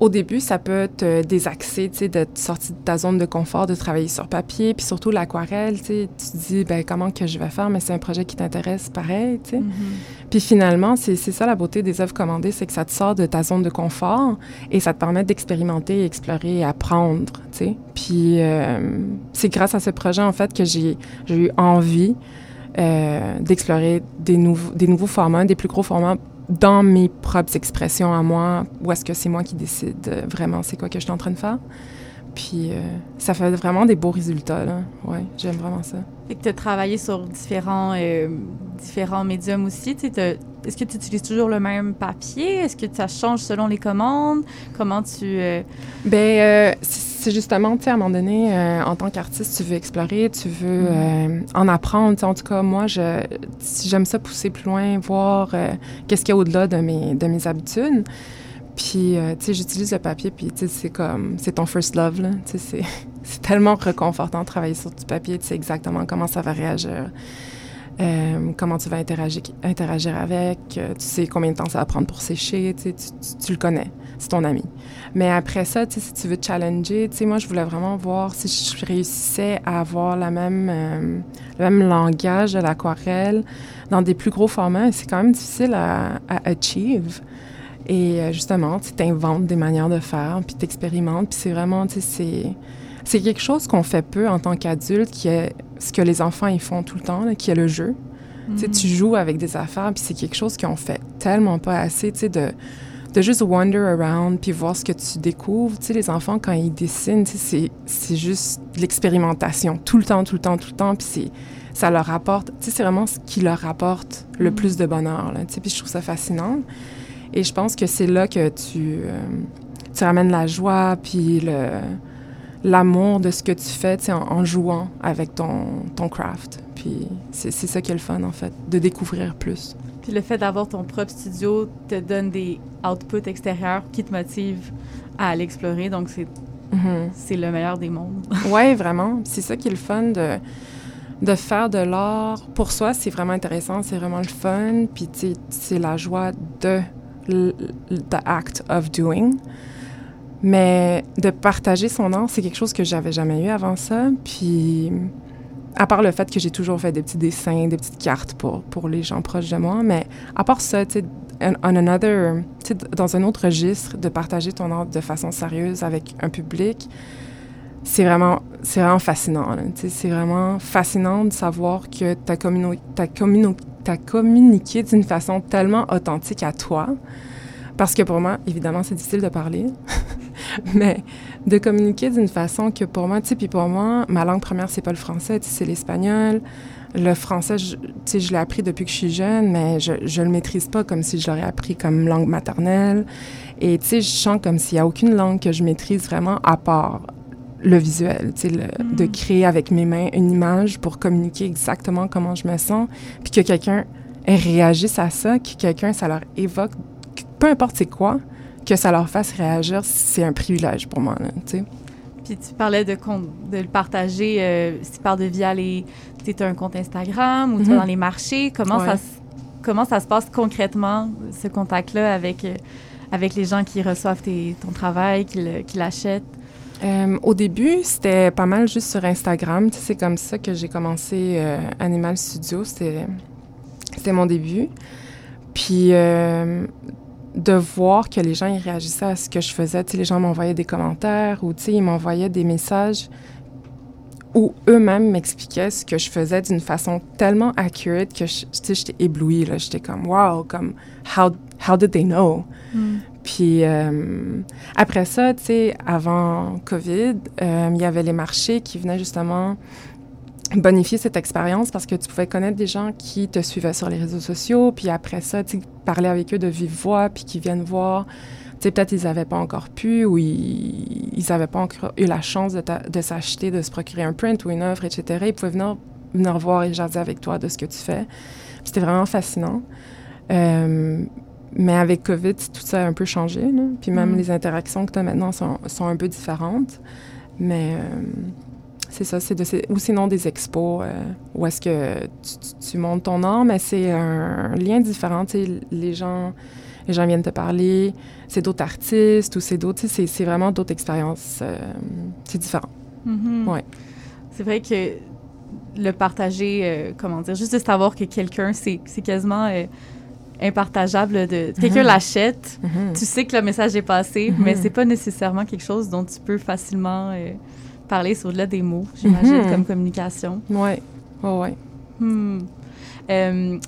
au début, ça peut te désaxer, tu sais, d'être sorti de ta zone de confort, de travailler sur papier, puis surtout l'aquarelle, tu sais, tu te dis, ben comment que je vais faire, mais c'est un projet qui t'intéresse pareil, tu sais. Mhm. Puis finalement, c'est ça la beauté des œuvres commandées, c'est que ça te sort de ta zone de confort et ça te permet d'expérimenter, explorer apprendre, tu sais. Puis euh, c'est grâce à ce projet, en fait, que j'ai eu envie euh, d'explorer des, nouveaux des nouveaux formats, des plus gros formats dans mes propres expressions à moi, où est-ce que c'est moi qui décide euh, vraiment c'est quoi que je suis en train de faire. Puis euh, ça fait vraiment des beaux résultats, là. Ouais, j'aime vraiment ça. Fait que tu as travaillé sur différents, euh, différents médiums aussi. Est-ce que tu utilises toujours le même papier? Est-ce que ça change selon les commandes? Comment tu... euh, Ben, c'est justement, tu sais, à un moment donné, euh, en tant qu'artiste, tu veux explorer, tu veux euh, en apprendre. En tout cas, moi, je, j'aime ça pousser plus loin, voir euh, qu'est-ce qu'il y a au-delà de mes, de mes habitudes. Puis, tu sais, j'utilise le papier, puis, tu sais, c'est comme, c'est ton first love, là. Tu sais, c'est- *laughs* c'est tellement réconfortant de travailler sur du papier. Tu sais exactement comment ça va réagir. Euh, comment tu vas interagir, avec, euh, tu sais combien de temps ça va prendre pour sécher, tu, le connais, c'est ton ami. Mais après ça, si tu veux te challenger, moi, je voulais vraiment voir si je réussissais à avoir la même, euh, le même langage de l'aquarelle dans des plus gros formats. C'est quand même difficile à, à achieve. Et justement, tu inventes des manières de faire, puis tu expérimentes, puis c'est vraiment, tu sais, c'est... C'est quelque chose qu'on fait peu en tant qu'adulte, qui est ce que les enfants ils font tout le temps, là, qui est le jeu. Tu sais, tu joues avec des affaires, puis c'est quelque chose qu'on fait tellement pas assez, tu sais, de, de juste wander around, puis voir ce que tu découvres. Tu sais, les enfants, quand ils dessinent, c'est- juste de l'expérimentation, tout le temps, tout le temps, tout le temps, puis c'est ça leur apporte, tu sais, c'est vraiment ce qui leur apporte le plus de bonheur, là, tu sais, puis je trouve ça fascinant. Et je pense que c'est là que tu, euh, tu ramènes la joie, puis le l'amour de ce que tu fais, en, en jouant avec ton, ton craft. Puis c'est ça qui est le fun, en fait, de découvrir plus. Puis le fait d'avoir ton propre studio te donne des outputs extérieurs qui te motivent à aller explorer. Donc, c'est Mhm. c'est le meilleur des mondes. *laughs* Ouais, vraiment. C'est ça qui est le fun de, de faire de l'art. Pour soi, c'est vraiment intéressant, c'est vraiment le fun. Puis, c'est la joie de the act of doing. Mais de partager son art, c'est quelque chose que j'avais jamais eu avant ça. Puis, à part le fait que j'ai toujours fait des petits dessins, des petites cartes pour, pour les gens proches de moi, mais à part ça, tu sais, dans un autre registre, de partager ton art de façon sérieuse avec un public, c'est vraiment, c'est vraiment fascinant. C'est vraiment fascinant de savoir que tu as, communiqué d'une façon tellement authentique à toi. Parce que pour moi, évidemment, c'est difficile de parler, *laughs* *laughs* mais de communiquer d'une façon que pour moi, tu sais, puis pour moi, ma langue première, c'est pas le français, c'est l'espagnol. Le français, tu sais, je l'ai appris depuis que je suis jeune, mais je, je le maîtrise pas comme si je l'aurais appris comme langue maternelle. Et tu sais, je sens comme s'il y a aucune langue que je maîtrise vraiment à part le visuel, tu sais, le- de créer avec mes mains une image pour communiquer exactement comment je me sens, puis que quelqu'un réagisse à ça, que quelqu'un, ça leur évoque, que- peu importe c'est quoi, que ça leur fasse réagir, c'est un privilège pour moi, là, tu sais. Puis tu parlais de, le partager, euh, si tu parles de via les... Tu as un compte Instagram ou tu vas Mhm. dans les marchés. Comment, Ouais. ça, se- comment ça se passe concrètement, ce contact-là, avec, euh, avec les gens qui reçoivent tes- ton travail, qui l'achètent? Euh, au début, c'était pas mal juste sur Instagram. C'est comme ça que j'ai commencé euh, Animal Studio. C'était c'était mon début. Puis euh, de voir que les gens ils réagissaient à ce que je faisais. Tu sais, les gens m'envoyaient des commentaires ou ils m'envoyaient des messages où eux-mêmes m'expliquaient ce que je faisais d'une façon tellement accurate que j'étais éblouie. J'étais comme, wow, comme, how, how did they know? Puis euh, après ça, tu sais, avant COVID, euh, il y avait les marchés qui venaient justement bonifier cette expérience parce que tu pouvais connaître des gens qui te suivaient sur les réseaux sociaux, puis après ça, tu parler avec eux de vive voix, puis qui viennent voir. Tu sais, peut-être ils n'avaient pas encore pu ou ils n'avaient pas encore eu la chance de, de s'acheter, de se procurer un print ou une œuvre, etc. Ils pouvaient venir, venir voir et jaser avec toi de ce que tu fais. C'était vraiment fascinant. Euh, mais avec COVID, tout ça a un peu changé. là. Puis même Mm. les interactions que tu as maintenant sont, sont un peu différentes. Mais euh, c'est ça, c'est de ces- ou sinon des expos euh, où est-ce que tu, tu- tu montes ton art, mais c'est un lien différent. tu sais, Les gens, les gens viennent te parler, c'est d'autres artistes ou c'est d'autres, tu sais, c'est vraiment d'autres expériences. euh, c'est différent. Mhm. Ouais. C'est vrai que le partager, euh, comment dire, juste de savoir que quelqu'un, c'est c'est quasiment impartageable. De, quelqu'un Mhm. l'achète, Mhm. tu sais que le message est passé, mais c'est pas nécessairement quelque chose dont tu peux facilement euh, parler sur au-delà des mots, j'imagine, Mhm. comme communication. Ouais, ouais, ouais. Hmm. Euh,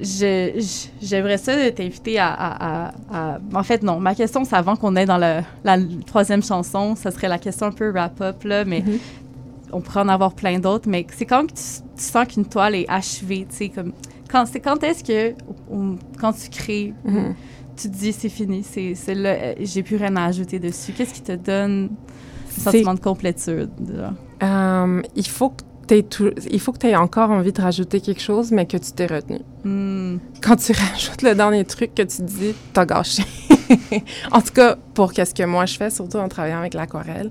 je- je- J'aimerais ça t'inviter à, à- à- à- En fait, non. Ma question, c'est avant qu'on aille dans le- la troisième chanson. Ça serait la question un peu wrap-up, là, mais Mhm. on pourrait en avoir plein d'autres. Mais c'est quand que tu, tu sens qu'une toile est achevée, tu sais, comme... Quand, c'est quand est-ce que, on- quand tu crées, Mhm. tu te dis c'est fini, c'est, c'est là, euh, j'ai plus rien à ajouter dessus. Qu'est-ce qui te donne C'est- sentiment de complétude? Euh, il faut que t'aies tout- il faut que tu aies encore envie de rajouter quelque chose, mais que tu t'es retenu. Hmm. Quand tu *laughs* rajoutes le dernier truc que tu dis, t'as gâché. *laughs* en tout cas, pour qu'est-ce que moi je fais, surtout en travaillant avec l'aquarelle,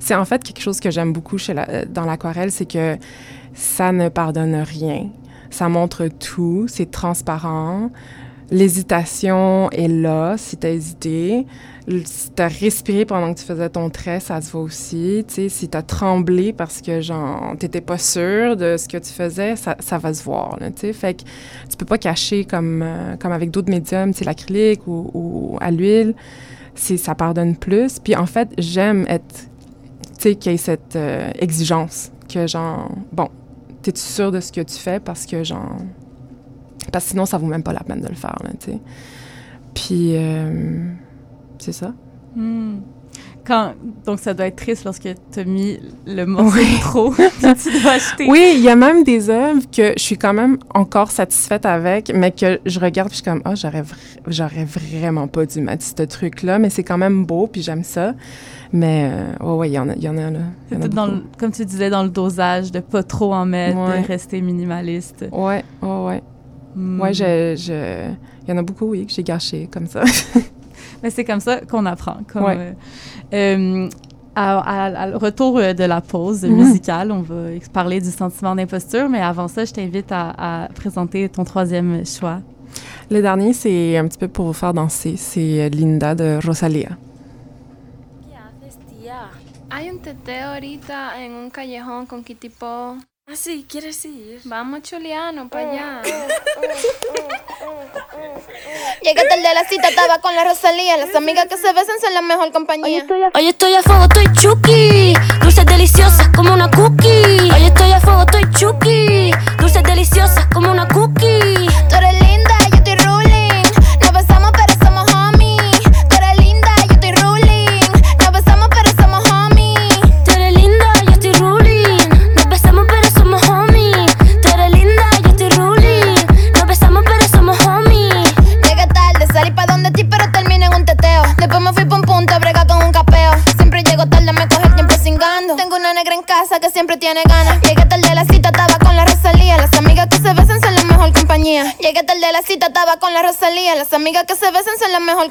c'est en fait quelque chose que j'aime beaucoup chez la- euh, dans l'aquarelle, c'est que ça ne pardonne rien. Ça montre tout, c'est transparent. L'hésitation est là, si t'as hésité. Si t'as respiré pendant que tu faisais ton trait, ça se voit aussi. Tu sais, si t'as tremblé parce que, genre, t'étais pas sûr de ce que tu faisais, ça, va se voir, là, tu sais. Fait que tu peux pas cacher comme, euh, avec d'autres médiums, l'acrylique ou, à l'huile. C'est, ça pardonne plus. Puis en fait, j'aime être, tu qu'il y ait cette euh, exigence que, genre, bon, t'es-tu sûr de ce que tu fais parce que, genre, parce que sinon, ça vaut même pas la peine de le faire, là, tu sais. Puis, euh, c'est ça? Hmm. Quand, donc, ça doit être triste lorsque tu as mis le morceau Oui. trop, *laughs* puis tu dois acheter. Oui, il y a même des œuvres que je suis quand même encore satisfaite avec, mais que je regarde puis je suis comme, ah, j'aurais, vra- j'aurais vraiment pas dû mettre ce truc-là, mais c'est quand même beau puis j'aime ça. Mais, euh, ouais, ouais, il y en a, il y en a, là. Il y en a C'était dans le- comme tu disais, dans le dosage, de pas trop en mettre, Ouais. de rester minimaliste. Ouais, ouais, ouais. Hmm. Ouais, je, je... Il y en a beaucoup, oui, que j'ai gâché comme ça. *laughs* Mais c'est comme ça qu'on apprend. Comme, Ouais. euh, euh, à, à- à- au retour euh, de la pause Mhm. musicale, on va parler du sentiment d'imposture, mais avant ça, je t'invite à, à présenter ton troisième choix. Le dernier, c'est un petit peu pour vous faire danser. C'est Linda de Rosalia. ¿Qué haces, tía? Hay un teteo ahorita en un callejón con. Ah, sí, ¿quieres ir? Vamos, Chuliano, para allá. Llegué tarde a la cita, estaba con la Rosalía. Las amigas que se besan son la mejor compañía. Hoy estoy a fuego, estoy chuki. Dulces deliciosas como una cookie. Hoy estoy a fuego, estoy chuki. Dulces deliciosas como una cookie. Tú eres Las amigas que se besan son la mejor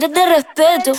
eres de respeto.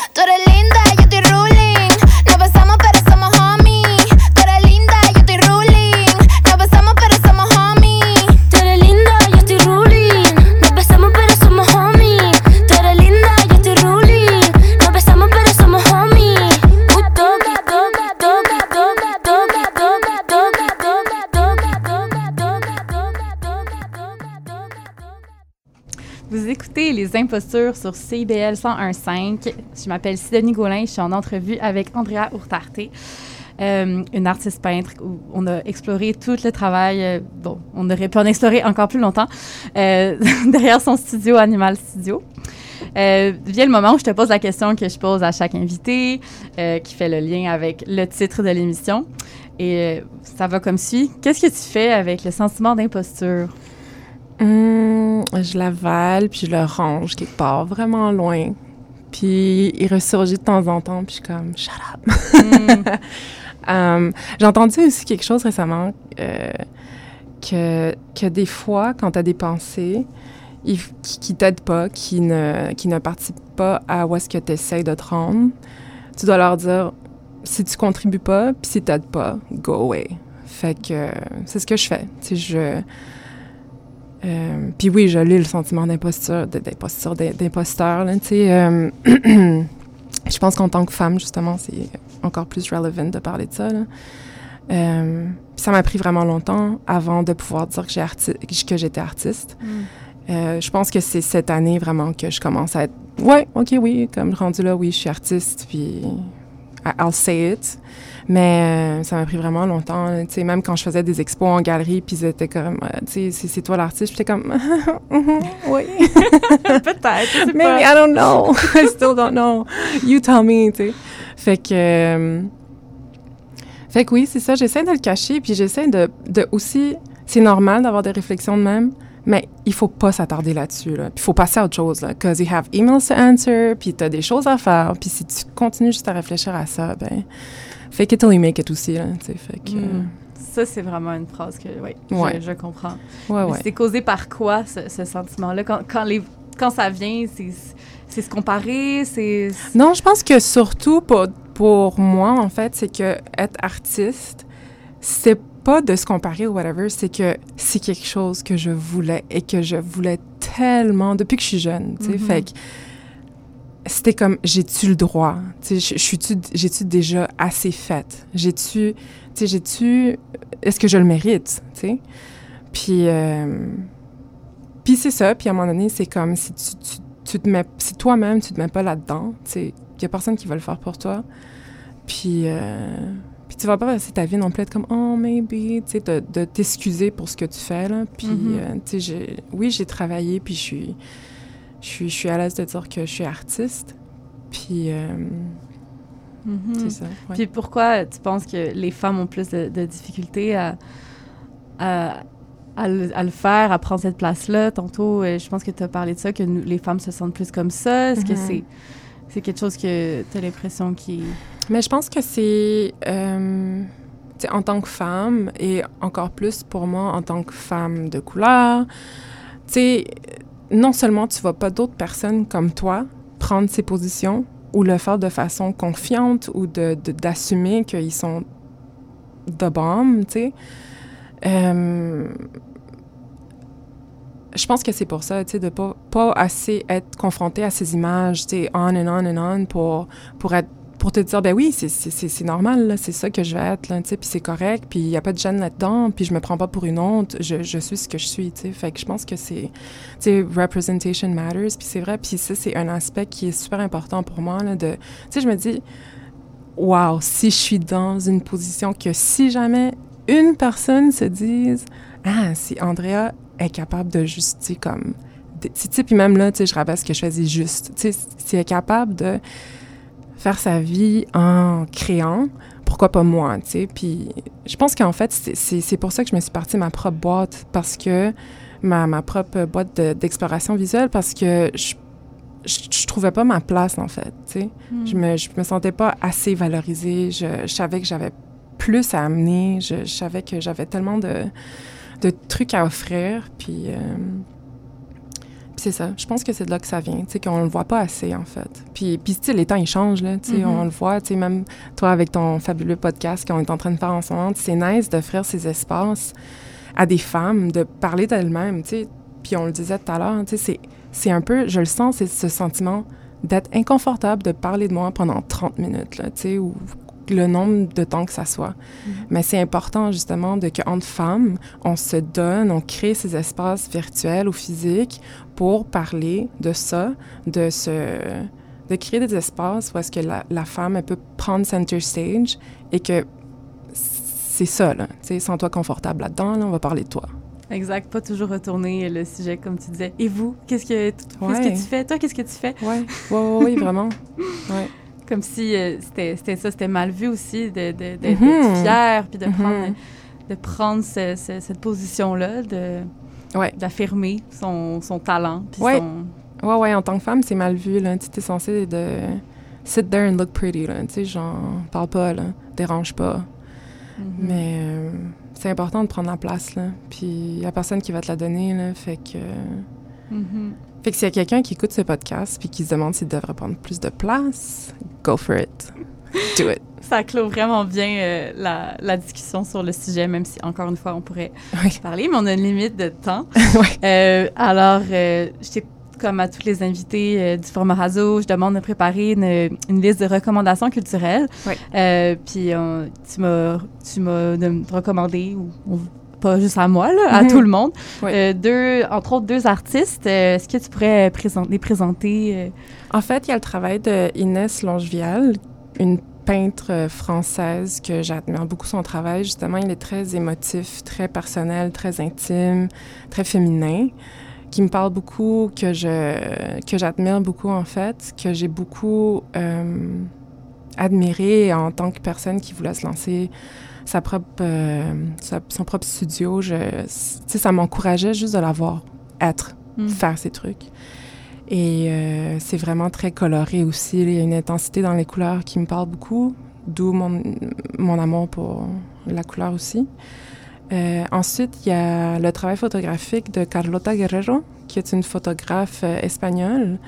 Les Impostures sur CIBL 101.5. Je m'appelle Sidonie Gaulin, je suis en entrevue avec Andrea Hurtarte, euh, une artiste peintre où on a exploré tout le travail. euh, bon, on aurait pu en explorer encore plus longtemps euh, *laughs* derrière son studio Animal Studio. Euh, vient le moment où je te pose la question que je pose à chaque invité, qui fait le lien avec le titre de l'émission. Et ça va comme suit. Qu'est-ce que tu fais avec le sentiment d'imposture? Hum, je l'avale, puis je le range quelque part, vraiment loin. Puis il ressurgit de temps en temps, puis je suis comme, shut up. *laughs* Um, J'ai entendu aussi quelque chose récemment, euh, que, que des fois, quand tu as des pensées qui, qui t'aident pas, qui ne, qui ne participent pas à où est-ce que tu essaies de te rendre, tu dois leur dire, si tu contribues pas, puis si t'aides pas, go away. Fait que c'est ce que je fais. Tu sais, je... Euh, puis oui, je lis le sentiment d'imposture, d'imposture, d'imposteur, là, tu sais. euh, *clears throat* je pense qu'en tant que femme, justement, c'est encore plus relevant de parler de ça, là. Euh, ça m'a pris vraiment longtemps avant de pouvoir dire que, j'ai arti- que j'étais artiste. Euh, je pense que c'est cette année vraiment que je commence à être ouais, ok, oui, comme rendu là, oui, je suis artiste, puis I'll say it. Mais euh, ça m'a pris vraiment longtemps. là. Tu même quand je faisais des expos en galerie, puis ils étaient comme, euh, tu sais, c'est- toi l'artiste, j'étais comme, *laughs* Mhm, oui. *laughs* Peut-être, Maybe pas. I don't know. *laughs* I still don't know. You tell me, tu sais. Fait que. euh, fait que oui, c'est ça. J'essaie de le cacher, puis j'essaie de, de aussi. C'est normal d'avoir des réflexions de même, mais il faut pas s'attarder là-dessus. Là. Puis il faut passer à autre chose, là. Because you have emails to answer, puis t'as des choses à faire. Puis si tu continues juste à réfléchir à ça, ben. Fake it till you make it aussi, là. Fait que. Mm. Ça, c'est vraiment une phrase que, Ouais. je, je comprends. Ouais, ouais. C'est causé par quoi, ce, ce sentiment-là? Quand, quand, les, quand ça vient, c'est se comparer, c'est... Non, je pense que surtout pour, pour moi, en fait, c'est que être artiste, c'est pas de se comparer ou whatever, c'est que c'est quelque chose que je voulais et que je voulais tellement depuis que je suis jeune, tu sais. Mhm. Fait que c'était comme, j'ai-tu le droit? J'ai-tu déjà assez faite? J'ai-tu, j'ai-tu, est-ce que je le mérite, tu sais? Puis, euh, puis c'est ça, puis à un moment donné, c'est comme si tu, tu, tu te mets, si toi-même tu te mets pas là-dedans, il y a personne qui va le faire pour toi. Puis, euh, puis tu vas pas passer ta vie non plus être comme oh maybe, tu sais, de, de t'excuser pour ce que tu fais là. Puis, Mhm. euh, tu sais, oui, j'ai travaillé, puis je suis, je suis, je suis à l'aise de dire que je suis artiste. Puis, euh, Mhm. c'est ça. ouais. Puis pourquoi tu penses que les femmes ont plus de, de difficultés à, à, à le, à le faire, à prendre cette place-là? Tantôt, euh, je pense que tu as parlé de ça, que nous- les femmes se sentent plus comme ça. Est-ce que Mhm. c'est c'est quelque chose que tu as l'impression qui... Mais je pense que c'est euh, tu sais, en tant que femme et encore plus pour moi en tant que femme de couleur. Tu sais, non seulement tu vois pas d'autres personnes comme toi prendre ces positions ou le faire de façon confiante ou de de- d'assumer qu'ils sont de bombe, tu sais. Euh, je pense que c'est pour ça, tu sais, de pas, pas assez être confronté à ces images, tu sais, on and on and on pour, pour être pour te dire, ben oui, c'est- normal, c'est ça que je vais être, là, puis c'est correct, puis il n'y a pas de gêne là-dedans, puis je me prends pas pour une honte, je, je suis ce que je suis, tu sais. Fait que je pense que c'est, tu sais, representation matters, puis c'est vrai, puis ça, c'est un aspect qui est super important pour moi, là, de, tu sais, je me dis, wow, si je suis dans une position que si jamais une personne se dise, ah, si Andrea est capable de juste, comme, tu sais, puis même là, tu sais, je rappelle ce que je faisais juste, tu sais, si elle est capable de faire sa vie en créant, pourquoi pas moi, tu sais. Puis je pense qu'en fait, c'est- pour ça que je me suis partie ma propre boîte, parce que ma, ma propre boîte de- d'exploration visuelle, parce que je, je, je trouvais pas ma place, en fait, tu sais. Je me, je me sentais pas assez valorisée. Je, je savais que j'avais plus à amener. Je, savais que j'avais tellement de, de trucs à offrir. Puis, euh, puis c'est ça. Je pense que c'est de là que ça vient. Tu sais, qu'on le voit pas assez, en fait. Puis, puis tu sais, les temps, ils changent, là. Tu sais, Mhm. on le voit. Tu sais, même toi, avec ton fabuleux podcast qu'on est en train de faire en ce moment, c'est nice d'offrir ces espaces à des femmes, de parler d'elles-mêmes, tu sais. Puis on le disait tout à l'heure, tu sais, c'est, un peu, je le sens, c'est ce sentiment d'être inconfortable de parler de moi pendant 30 minutes, là, tu sais, ou le nombre de temps que ça soit. Mais c'est important, justement, de qu'entre femmes, on se donne, on crée ces espaces virtuels ou physiques pour parler de ça, de se de créer des espaces où est-ce que la, la femme, elle peut prendre center stage et que c'est ça, là. Tu sais, sens-toi confortable là-dedans, là, on va parler de toi. Exact, pas toujours retourner le sujet comme tu disais. Et vous, qu'est-ce que, qu'est-ce que tu fais? Toi, qu'est-ce que tu fais? Ouais, ouais, ouais, vraiment. *laughs* Ouais. Comme si euh, c'était, c'était ça, c'était mal vu aussi de, de, de- d'être Mhm. fière, puis de Mhm. prendre, de prendre ce- ce- cette position-là. De... Ouais. d'affirmer son, son talent. puis Ouais. son- Ouais, ouais, en tant que femme, c'est mal vu. Tu es censé de sit there and look pretty. Tu sais, genre, parle pas, là. Dérange pas. Mhm. Mais euh, c'est important de prendre la place, là. Puis il y a personne qui va te la donner, là. Fait que... Mhm. Fait que s'il y a quelqu'un qui écoute ce podcast puis qui se demande s'il devrait prendre plus de place, go for it. *laughs* Do it. Ça clôt vraiment bien euh, la, la discussion sur le sujet, même si, encore une fois, on pourrait Oui. parler, mais on a une limite de temps. *laughs* Euh, alors, euh, j'étais comme à tous les invités euh, du format radio, je demande de préparer une, une liste de recommandations culturelles. Euh, puis tu m'as tu m'as recommandé, ou, ou pas juste à moi, là, à Mhm. tout le monde, euh, deux, entre autres deux artistes. Euh, Est-ce que tu pourrais présenter, les présenter? euh? En fait, il y a le travail de Inès Longevial, une peintre euh, française que j'admire beaucoup son travail. Justement, il est très émotif, très personnel, très intime, très féminin, qui me parle beaucoup, que je que j'admire beaucoup en fait, que j'ai beaucoup euh, admiré en tant que personne qui voulait se lancer sa propre euh, sa- son propre studio. Je, ça m'encourageait juste de la voir être, Mm. faire ses trucs. Et euh, c'est vraiment très coloré aussi. Il y a une intensité dans les couleurs qui me parle beaucoup, d'où mon, amour pour la couleur aussi. Euh, ensuite, il y a le travail photographique de Carlota Guerrero, qui est une photographe euh, espagnole.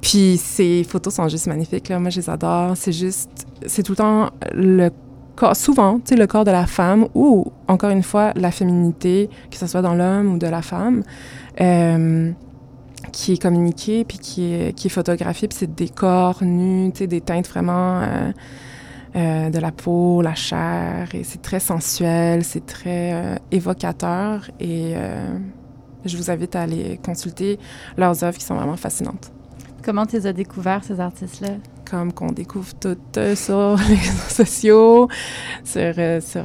Puis ses photos sont juste magnifiques. Là. Moi, je les adore. C'est juste, c'est tout le temps le corps, souvent, tu le corps de la femme ou, encore une fois, la féminité, que ce soit dans l'homme ou de la femme. Qui est communiqué puis qui est, qui est photographié, puis c'est des corps nus, des teintes vraiment euh, euh, de la peau, la chair, et c'est très sensuel, c'est très euh, évocateur, et je vous invite à aller consulter leurs œuvres qui sont vraiment fascinantes. Comment tu les as découverts, ces artistes-là? Comme qu'on découvre tout euh, sur *laughs* les réseaux sociaux, sur, euh, sur,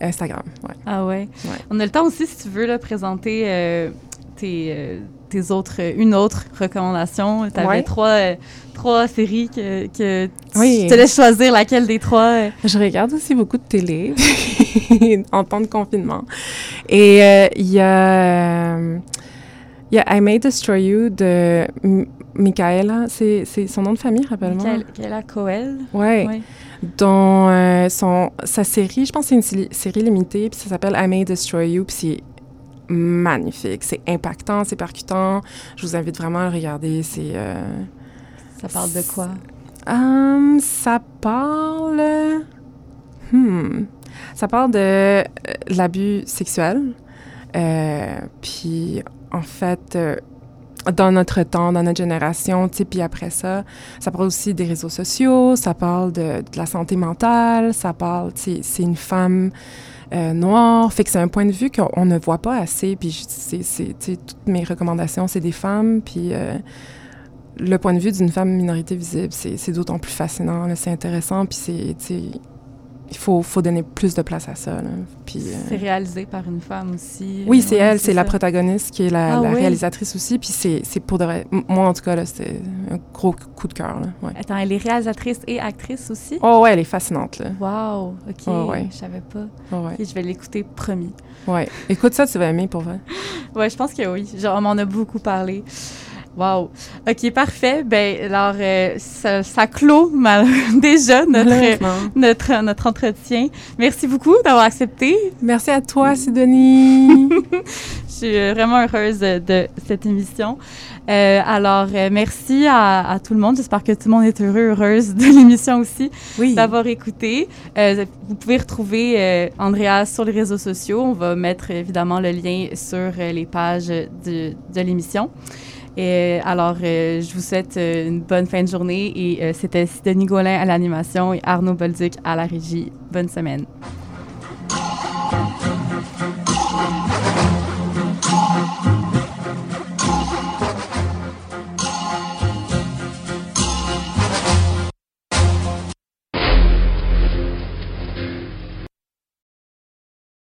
Instagram. Ouais. Ah ouais. Ouais. On a le temps aussi, si tu veux, là, présenter euh, tes, tes autres, une autre recommandation. Tu avais Ouais. trois, euh, trois séries que, que tu Oui. te laisse choisir laquelle des trois. euh? Je regarde aussi beaucoup de télé *laughs* en temps de confinement. Et euh, il y a... euh, Il y a I May Destroy You de M- Michaela. C'est son nom de famille, rappelle-moi. Michael- Michaela Coel. Ouais. Euh, son, sa série, je pense que c'est une série limitée, puis ça s'appelle I May Destroy You, puis c'est magnifique. C'est impactant, c'est percutant. Je vous invite vraiment à le regarder. C'est... euh, Ça parle de quoi? Hum, ça parle. Hmm. Ça parle de euh, l'abus sexuel. Euh, puis, en fait, dans notre temps, dans notre génération, tu sais, puis après ça, ça parle aussi des réseaux sociaux, ça parle de, de la santé mentale, ça parle, tu sais, c'est une femme euh, noire, fait que c'est un point de vue qu'on ne voit pas assez, puis c'est, c'est, toutes mes recommandations, c'est des femmes, puis euh, le point de vue d'une femme minorité visible, c'est, d'autant plus fascinant, c'est intéressant, puis c'est, il faut, faut donner plus de place à ça, puis... euh, C'est réalisé par une femme aussi. oui, c'est Ouais, elle, c'est la protagoniste qui est la, Ah la réalisatrice aussi. Puis c'est c'est pour de vrai. Moi, en tout cas, là, c'était un gros coup de cœur. Ouais. Attends, elle est réalisatrice et actrice aussi? Oh, ouais, elle est fascinante. Là. Wow, OK. Oh, ouais. Je savais pas. Oh, je vais l'écouter, promis. ouais. Écoute ça, tu vas aimer pour vrai. Ouais, je pense que oui. Genre, on m'en a beaucoup parlé. Wow. OK, parfait. Ben, alors, euh, ça, ça clôt mal *laughs* déjà notre, notre, notre entretien. Merci beaucoup d'avoir accepté. Merci à toi, Sidonie. *laughs* Je suis vraiment heureuse de, de cette émission. Euh, alors, euh, merci à, à tout le monde. J'espère que tout le monde est heureux, heureuse de *laughs* l'émission aussi, oui. d'avoir écouté. Euh, vous pouvez retrouver euh, Andrea sur les réseaux sociaux. On va mettre évidemment le lien sur euh, les pages de, de l'émission. Et euh, alors, euh, je vous souhaite euh, une bonne fin de journée. Et c'était Denis Golin à l'animation et Arnaud Bolduc à la régie. Bonne semaine.